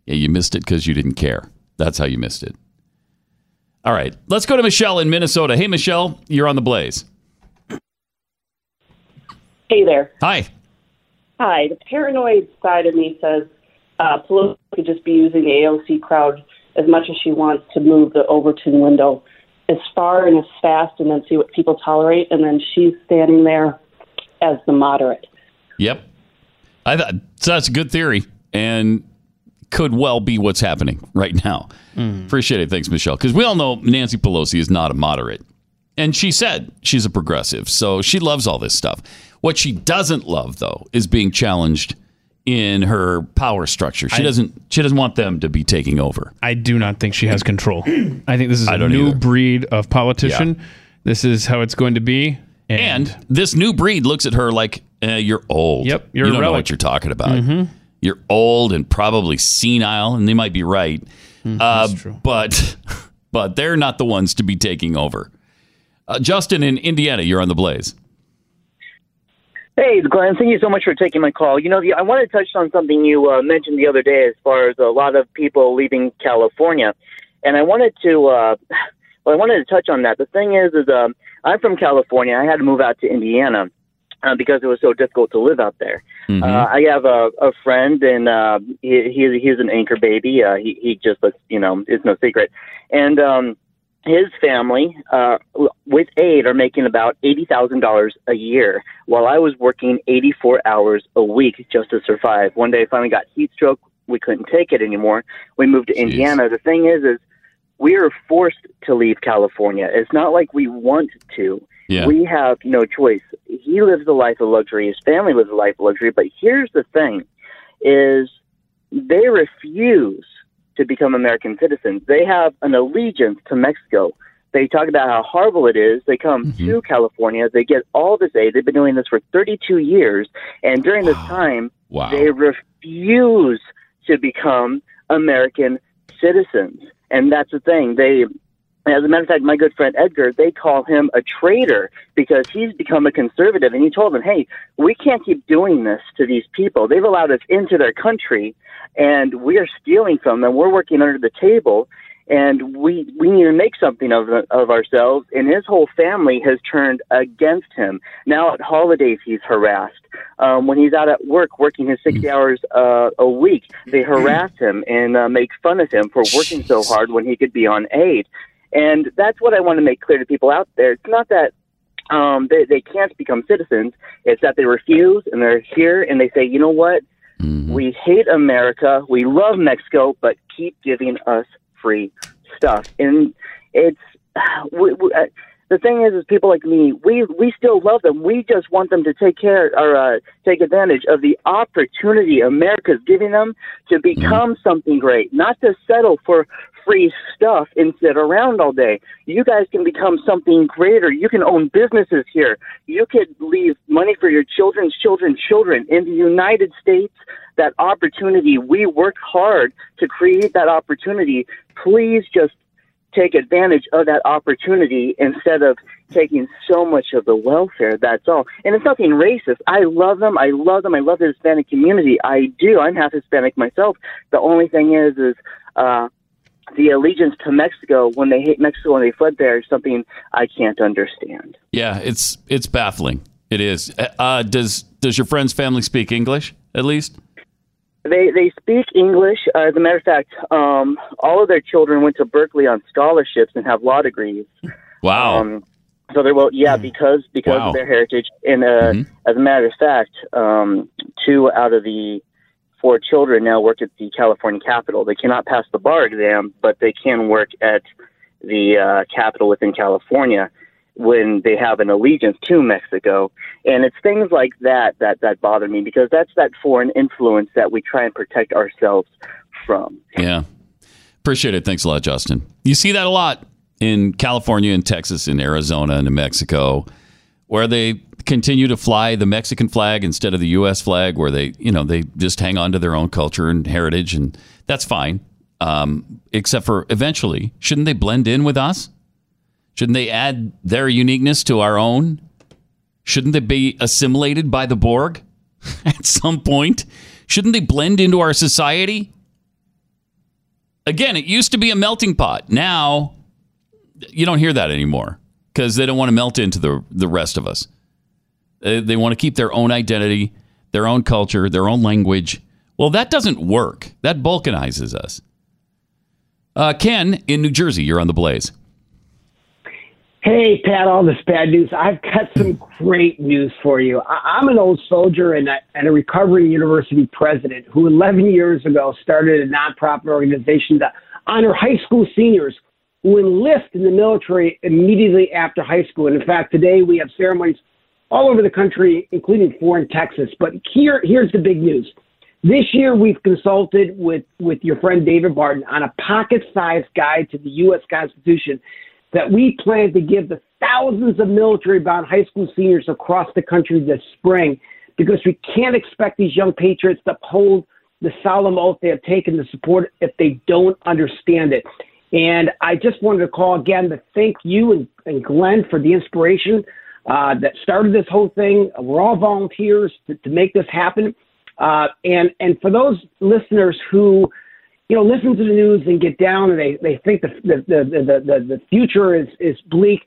Yeah, you missed it because you didn't care. That's how you missed it. All right, let's go to Michelle in Minnesota. Hey, Michelle, you're on the blaze. Hey there. Hi. Hi. The paranoid side of me says uh, Pelosi could just be using the AOC crowd as much as she wants to move the Overton window as far and as fast and then see what people tolerate. And then she's standing there as the moderate. Yep. I thought so that's a good theory and could well be what's happening right now. Appreciate it. Thanks, Michelle. Because we all know Nancy Pelosi is not a moderate. And she said she's a progressive. So she loves all this stuff. What she doesn't love, though, is being challenged in her power structure. She I- doesn't she doesn't want them to be taking over. I do not think she has control. I think this is a new either. breed of politician. This is how it's going to be. And, this new breed looks at her like eh, you're old. Yep, you're you don't know what you're talking about. Mhm. You're old and probably senile, and they might be right. uh, But but they're not the ones to be taking over. Uh, Justin in Indiana, you're on the blaze. Hey, Glenn, thank you so much for taking my call. You know, I want to touch on something you uh, mentioned the other day as far as a lot of people leaving California. And I wanted to, uh, well, I wanted to touch on that. The thing is, is um, I'm from California. I had to move out to Indiana uh, because it was so difficult to live out there. Mhm. Uh, I have a, a friend, and uh, he, he, he's an anchor baby. Uh, he, he just, you know, it's no secret. And um, his family, uh, with aid, are making about eighty thousand dollars a year, while I was working eighty-four hours a week just to survive. One day, I finally got heat stroke. We couldn't take it anymore. We moved to Indiana. The thing is, is we are forced to leave California. It's not like we want to. Yeah. We have no choice. He lives a life of luxury. His family lives a life of luxury. But here's the thing: is they refuse to become American citizens. They have an allegiance to Mexico. They talk about how horrible it is. They come mm-hmm. to California. They get all this aid. They've been doing this for 32 years, and during this time, Wow. they refuse to become American citizens. And that's the thing. They, as a matter of fact, my good friend Edgar, they call him a traitor because he's become a conservative. And he told them, hey, we can't keep doing this to these people. They've allowed us into their country, and we are stealing from them. We're working under the table. And we we need to make something of of ourselves. And his whole family has turned against him. Now at holidays, he's harassed. Um, when he's out at work working his sixty hours uh, a week, they harass him and uh, make fun of him for working so hard when he could be on aid. And that's what I want to make clear to people out there. It's not that um, they, they can't become citizens. It's that they refuse and they're here and they say, you know what? We hate America. We love Mexico, but keep giving us free stuff. And it's we, we, uh, the thing is, is people like me, we we still love them. We just want them to take care or uh, take advantage of the opportunity America's giving them to become something great, not to settle for free stuff and sit around all day. You guys can become something greater. You can own businesses here. You could leave money for your children's children's children in the United States. That opportunity, we work hard to create that opportunity. Please just take advantage of that opportunity instead of taking so much of the welfare. That's all. And it's nothing racist. I love them. I love them. I love the Hispanic community. I do. I'm half Hispanic myself. The only thing is, is, uh, the allegiance to Mexico when they hate Mexico and they fled there is something I can't understand. Yeah, it's it's baffling. It is. Uh, does does your friend's family speak English at least? They they speak English. Uh, as a matter of fact, um, all of their children went to Berkeley on scholarships and have law degrees. Wow. Um, so they're well, yeah, because because Wow. of their heritage. And uh, as a matter of fact, um, two out of the four children now work at the California Capitol. They cannot pass the bar exam, but they can work at the uh, Capitol within California when they have an allegiance to Mexico. And it's things like that that that bother me because that's that foreign influence that we try and protect ourselves from. Yeah. Appreciate it. Thanks a lot, Justin. You see that a lot in California and Texas and Arizona and New Mexico where they continue to fly the Mexican flag instead of the US flag where they, you know, they just hang on to their own culture and heritage and that's fine. Um, except for eventually, shouldn't they blend in with us? Shouldn't they add their uniqueness to our own? Shouldn't they be assimilated by the Borg at some point? Shouldn't they blend into our society? Again, it used to be a melting pot. Now, you don't hear that anymore because they don't want to melt into the, the rest of us. They, they want to keep their own identity, their own culture, their own language. Well, that doesn't work. That balkanizes us. Uh, Ken in New Jersey, you're on the blaze. Hey, Pat, all this bad news. I've got some great news for you. I- I'm an old soldier and a, and a recovering university president who 11 years ago started a nonprofit organization to honor high school seniors who enlist in the military immediately after high school. And in fact, today we have ceremonies all over the country, including four in Texas. But here, here's the big news. This year, we've consulted with, with your friend David Barton on a pocket sized guide to the U.S. Constitution that we plan to give the thousands of military bound high school seniors across the country this spring because we can't expect these young patriots to uphold the solemn oath they have taken to support if they don't understand it. And I just wanted to call again to thank you and, and Glenn for the inspiration uh, that started this whole thing. We're all volunteers to, to make this happen. Uh, and and for those listeners who you know, listen to the news and get down and they, they think the, the, the, the, the, future is, is bleak,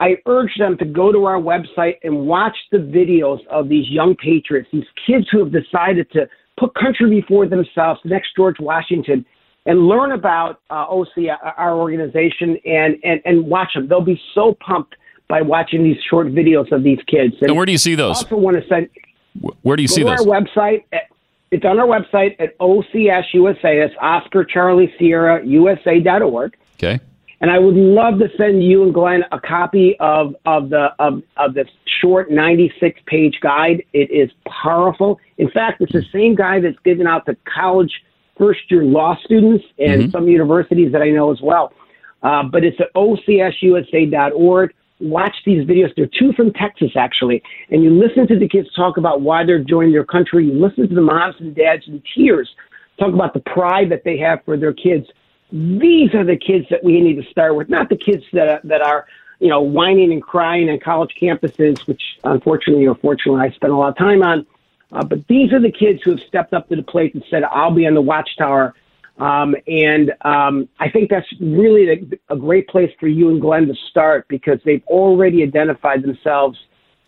I urge them to go to our website and watch the videos of these young patriots, these kids who have decided to put country before themselves, next George Washington, and learn about uh, OC, our organization, and, and, and watch them. They'll be so pumped by watching these short videos of these kids. And where do you see those? I also want to send. Where do you see those? our website. At, it's on our website at OCS USA. That's Oscar Charlie Sierra USA.org. Okay. And I would love to send you and Glenn a copy of, of the of, of the short 96 page guide. It is powerful. In fact, it's the same guy that's given out to college first year law students and Mhm. some universities that I know as well. Uh, but it's at ocsusa.org. Watch these videos. There are two from Texas, actually. And you listen to the kids talk about why they're joining their country. You listen to the moms and dads in tears talk about the pride that they have for their kids. These are the kids that we need to start with, not the kids that are, that are you know, whining and crying on college campuses, which unfortunately or fortunately I spend a lot of time on. Uh, but these are the kids who have stepped up to the plate and said, I'll be on the watchtower. Um, and um, I think that's really a, a great place for you and Glenn to start because they've already identified themselves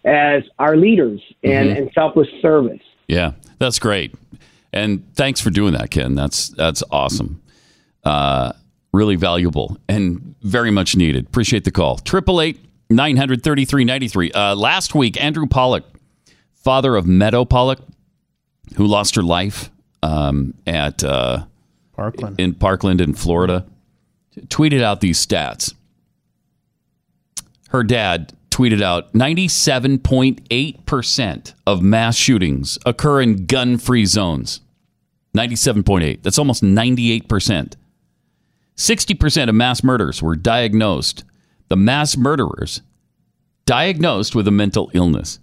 as our leaders and, Mhm. and selfless service. Yeah, that's great. And thanks for doing that, Ken. That's that's awesome. Uh, really valuable and very much needed. Appreciate the call. Triple eight nine hundred thirty three ninety three. Uh, last week, Andrew Pollock, father of Meadow Pollock, who lost her life um, at uh, Parkland in Parkland in Florida, tweeted out these stats. Her dad tweeted out 97.8% of mass shootings occur in gun free zones. 97.8. That's almost 98%. 60% of mass murders were diagnosed. The mass murderers diagnosed with a mental illness.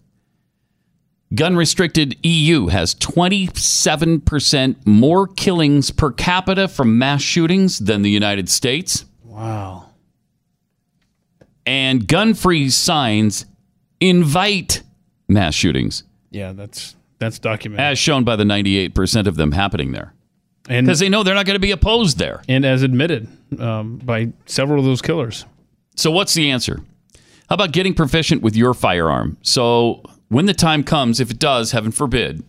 Gun restricted EU has 27% more killings per capita from mass shootings than the United States. Wow. And gun free signs invite mass shootings, Yeah, that's that's documented. as shown by the 98% of them happening there. Because they know they're not going to be opposed there. and as admitted um, by several of those killers. So, what's the answer? How about getting proficient with your firearm? So, when the time comes, if it does, heaven forbid,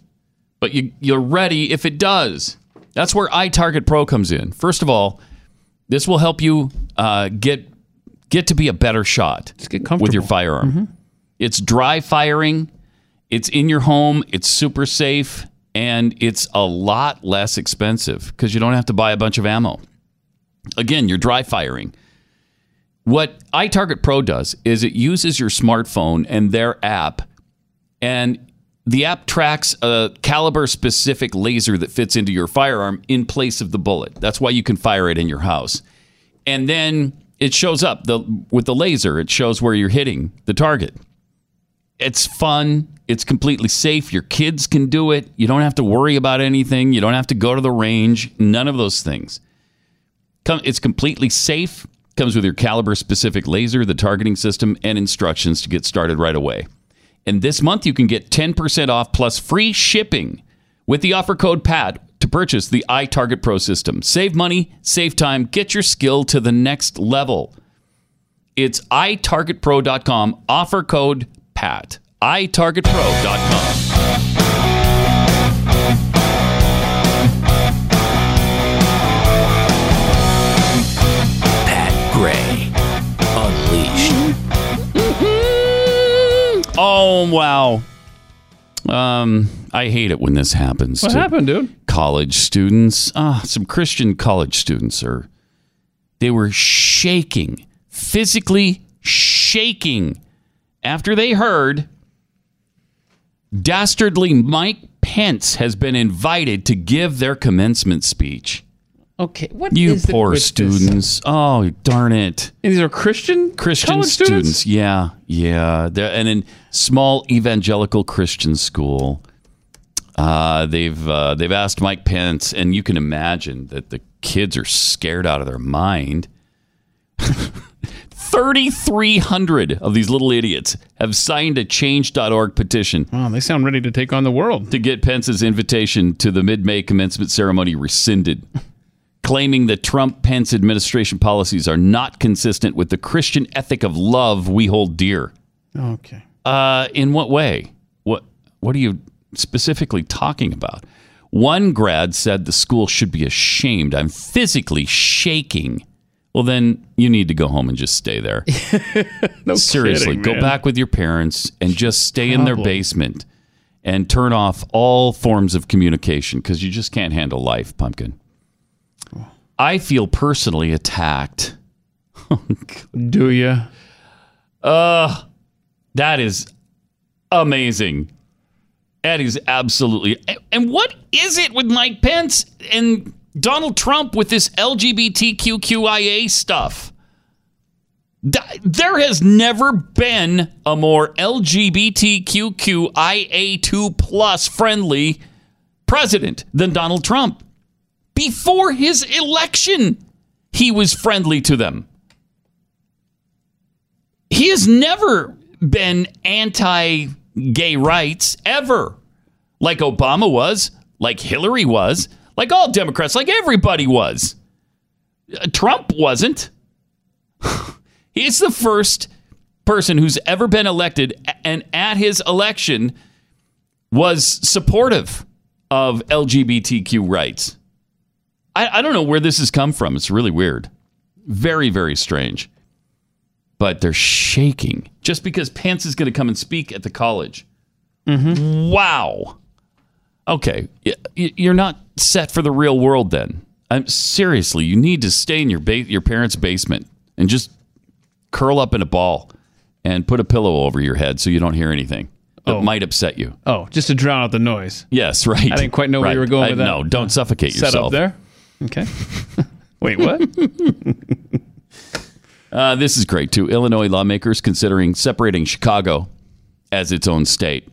but you, you're ready if it does. That's where iTarget Pro comes in. First of all, this will help you uh, get get to be a better shot Just get comfortable. with your firearm. It's dry firing, it's in your home, it's super safe, and it's a lot less expensive because you don't have to buy a bunch of ammo. Again, you're dry firing. What iTarget Pro does is it uses your smartphone and their app, and the app tracks a caliber specific laser that fits into your firearm in place of the bullet. That's why you can fire it in your house. And then it shows up the with the laser, it shows where you're hitting the target. It's fun. It's completely safe. Your kids can do it. You don't have to worry about anything. You don't have to go to the range. None of those things. It's completely safe. Comes with your caliber specific laser, the targeting system, and instructions to get started right away. And this month you can get 10% off plus free shipping with the offer code PAT to purchase the iTarget Pro system. Save money, save time, get your skill to the next level. It's itargetpro.com, offer code PAT. itargetpro.com. Oh, wow. Um, I hate it when this happens. What happened, dude? College students. Ah, some Christian college students are. They were shaking, physically shaking, after they heard dastardly Mike Pence has been invited to give their commencement speech. Okay, what you is poor students. Oh, darn it. These are Christian Christian college students? Yeah, yeah. They're, and in small evangelical Christian school, uh, they've uh, they've asked Mike Pence, and you can imagine that the kids are scared out of their mind. Thirty three hundred of these little idiots have signed a Change.org petition. Wow, they sound ready to take on the world. To get Pence's invitation to the mid May commencement ceremony rescinded, claiming that Trump Pence administration policies are not consistent with the Christian ethic of love we hold dear. Okay. Uh, in what way? What What are you specifically talking about? One grad said the school should be ashamed. I'm physically shaking. Well, then you need to go home and just stay there. No Seriously, kidding, go back with your parents and just stay in their basement and turn off all forms of communication because you just can't handle life, pumpkin. I feel personally attacked Do you? Uh, that is amazing. That is absolutely. and- what is it with Mike Pence and Donald Trump with this LGBTQIA stuff? There has never been a more LGBTQIA2 plus friendly president than Donald Trump. Before his election, he was friendly to them. He has never been anti gay rights ever, like Obama was, like Hillary was, like all Democrats, like everybody was. Uh, Trump wasn't. He's the first person who's ever been elected and at his election was supportive of LGBTQ rights. I, I don't know where this has come from. It's really weird. Very, very strange. But they're shaking just because Pence is going to come and speak at the college. Mm-hmm. Wow. Okay. You're not set for the real world then. I'm seriously, you need to stay in your ba- your parents' basement and just curl up in a ball and put a pillow over your head so you don't hear anything that oh. might upset you. Oh, just to drown out the noise. Yes, right. I didn't quite know where Right. you were going I- with that. No, don't suffocate Set yourself. up there. Okay. Wait, what? Uh, this is great too. Illinois lawmakers considering separating Chicago as its own state.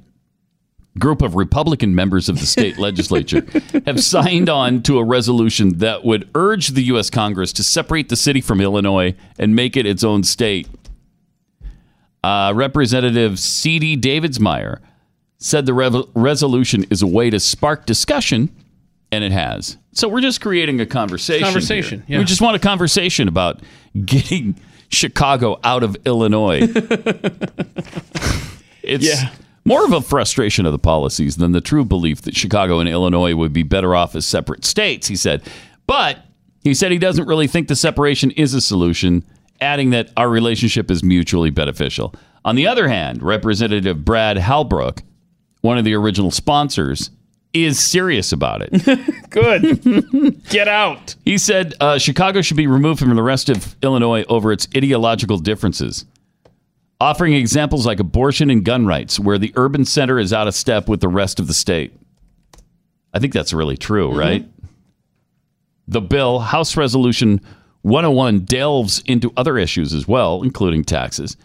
Group of Republican members of the state legislature have signed on to a resolution that would urge the U.S. Congress to separate the city from Illinois and make it its own state. Uh, Representative C.D. Davidsmeyer said the rev- resolution is a way to spark discussion, and it has. So we're just creating a conversation. Conversation, here. yeah. We just want a conversation about getting Chicago out of Illinois. it's Yeah. more of a frustration of the policies than the true belief that Chicago and Illinois would be better off as separate states, he said. But he said he doesn't really think the separation is a solution, adding that our relationship is mutually beneficial. On the other hand, Representative Brad Halbrook, one of the original sponsors, is serious about it. Good. Get out. He said uh, Chicago should be removed from the rest of Illinois over its ideological differences, offering examples like abortion and gun rights, where the urban center is out of step with the rest of the state. I think that's really true, right? The bill, House Resolution 101, delves into other issues as well, including taxes.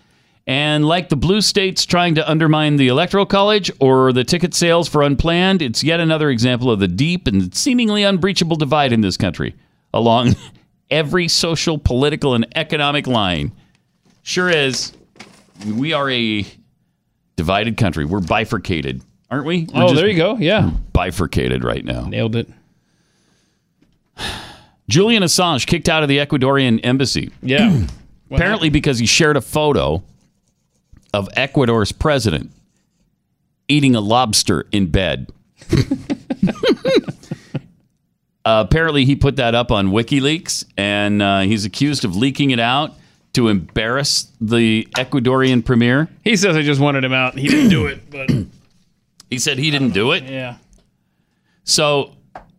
And like the blue states trying to undermine the Electoral College or the ticket sales for Unplanned, it's yet another example of the deep and seemingly unbreachable divide in this country along every social, political, and economic line. Sure is. We are a divided country. We're bifurcated, aren't we? We're Oh, there you go. Yeah. Bifurcated right now. Nailed it. Julian Assange kicked out of the Ecuadorian embassy. Yeah. Apparently because he shared a photo of Ecuador's president eating a lobster in bed. Uh, apparently, he put that up on WikiLeaks, and uh, he's accused of leaking it out to embarrass the Ecuadorian premier. He says I just wanted him out. He didn't do it, but He said he didn't do it. yeah. So,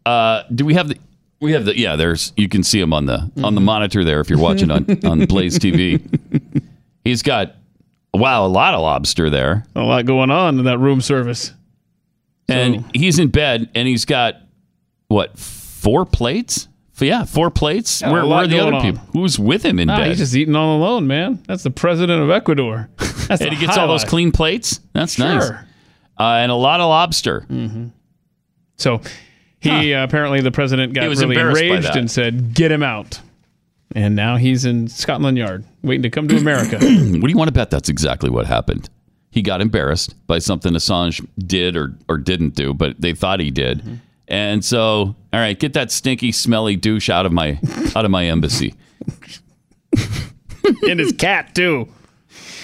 uh, do we have the? We have the. Yeah, there's. You can see him on the on the monitor there if you're watching on on Blaze TV. He's got wow, a lot of lobster there, A lot going on in that room service. and he's in bed, and he's got what four plates? Yeah, four plates. Yeah, where, where are the other on. people? Who's with him in Ah, bed? he's just eating all alone, man. That's the president of Ecuador. That's and he gets all those clean plates. That's nice. Uh, and a lot of lobster. So he uh, apparently the president got really enraged and said, "Get him out." And now he's in Scotland Yard waiting to come to America. what do you want to bet that's exactly what happened? He got embarrassed by something Assange did or, or didn't do, but they thought he did. Mm-hmm. And so, all right, get that stinky, smelly douche out of my out of my embassy. and his cat too.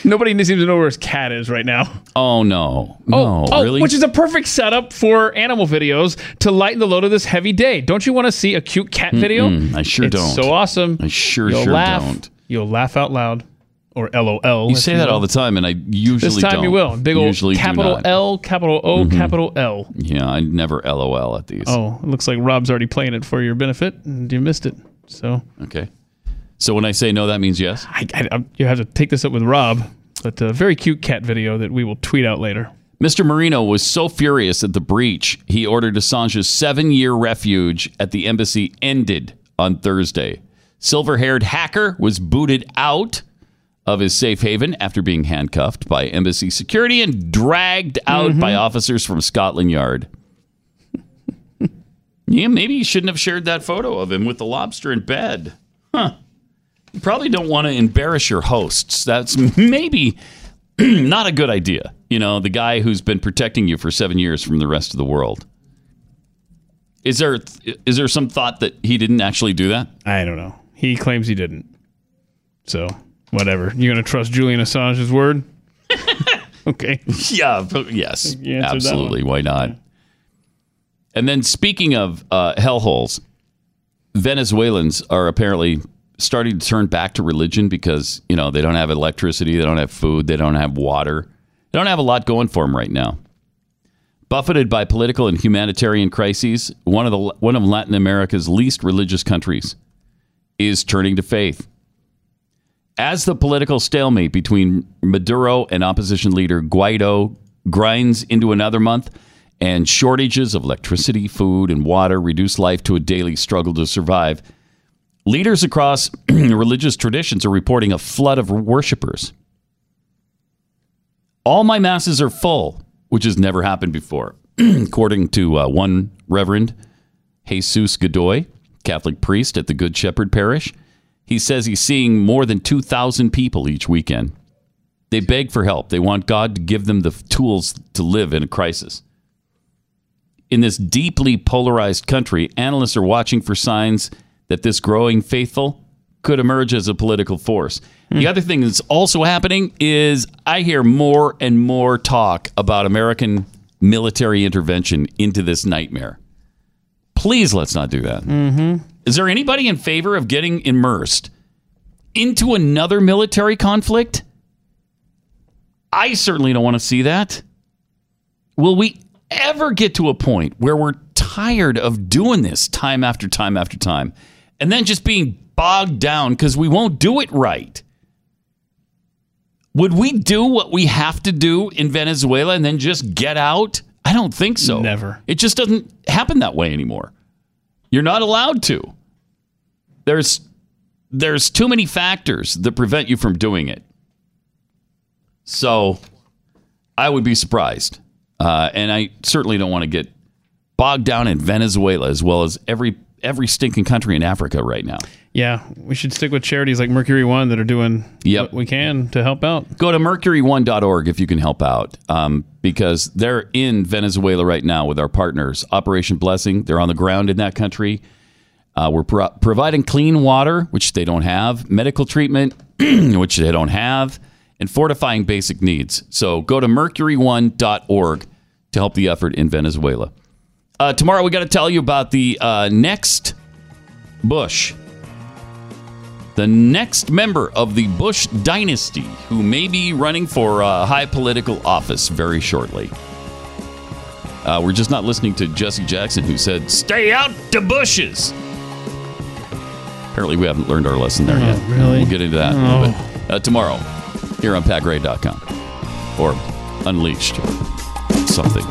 Nobody seems to know where his cat is right now. Oh no, Oh, no, oh, really? which is a perfect setup for animal videos to lighten the load of this heavy day. Don't you want to see a cute cat video? Mm-mm, I sure it's don't. So awesome. I sure, You'll sure laugh. don't. You'll laugh out loud, or LOL. You say that will. all the time, and I usually This time don't. you will. Big old Usually capital. L, capital O, Mhm. capital L. Yeah, I never LOL at these. Oh, it looks like Rob's already playing it for your benefit, and you missed it. So Okay. So when I say no, that means yes. I, I, you have to take this up with Rob. But a very cute cat video that we will tweet out later. Mr. Moreno was so furious at the breach, he ordered Assange's seven year refuge at the embassy ended on Thursday. Silver haired hacker was booted out of his safe haven after being handcuffed by embassy security and dragged out mm-hmm. by officers from Scotland Yard. yeah, maybe you shouldn't have shared that photo of him with the lobster in bed. Huh. You probably don't want to embarrass your hosts. That's maybe not a good idea. You know, the guy who's been protecting you for seven years from the rest of the world. Is there is there some thought that he didn't actually do that? I don't know. He claims he didn't. So, whatever. You going to trust Julian Assange's word? okay. Yeah. but Yes. You answered that Absolutely. Why not? And then speaking of uh, hellholes, Venezuelans are apparently starting to turn back to religion because you know they don't have electricity, they don't have food, they don't have water, they don't have a lot going for them right now. Buffeted by political and humanitarian crises, one of the one of Latin America's least religious countries is turning to faith. As the political stalemate between Maduro and opposition leader Guaido grinds into another month, and shortages of electricity, food, and water reduce life to a daily struggle to survive, leaders across religious traditions are reporting a flood of worshipers. All my masses are full, which has never happened before, according to uh, one Reverend Jesus Godoy, Catholic priest at the Good Shepherd Parish. He says he's seeing more than 2,000 people each weekend. They beg for help. They want God to give them the tools to live in a crisis. In this deeply polarized country, analysts are watching for signs that this growing faithful could emerge as a political force. The other thing that's also happening is I hear more and more talk about American military intervention into this nightmare. Please let's not do that. Mm-hmm. Is there anybody in favor of getting immersed into another military conflict? I certainly don't want to see that. Will we ever get to a point where we're tired of doing this time after time after time and then just being bogged down because we won't do it right? Would we do what we have to do in Venezuela and then just get out? I don't think so. Never. It just doesn't happen that way anymore. You're not allowed to. There's there's too many factors that prevent you from doing it. So I would be surprised. Uh, and I certainly don't want to get bogged down in Venezuela as well as every every stinking country in Africa right now. Yeah, we should stick with charities like Mercury One that are doing what we can to help out. Go to mercury1.org if you can help out um, because they're in Venezuela right now with our partners, Operation Blessing. They're on the ground in that country. Uh, we're pro- providing clean water, which they don't have, medical treatment, which they don't have, and fortifying basic needs. So go to mercury1.org to help the effort in Venezuela. Uh, tomorrow, we got to tell you about the uh, next Bush the next member of the Bush dynasty who may be running for a high political office very shortly. Uh, we're just not listening to Jesse Jackson, who said, Stay out to bushes. Apparently, we haven't learned our lesson there Oh, yet. really? We'll get into that in a Oh. little bit. Uh, tomorrow, here on PatGray.com or Unleashed. Something.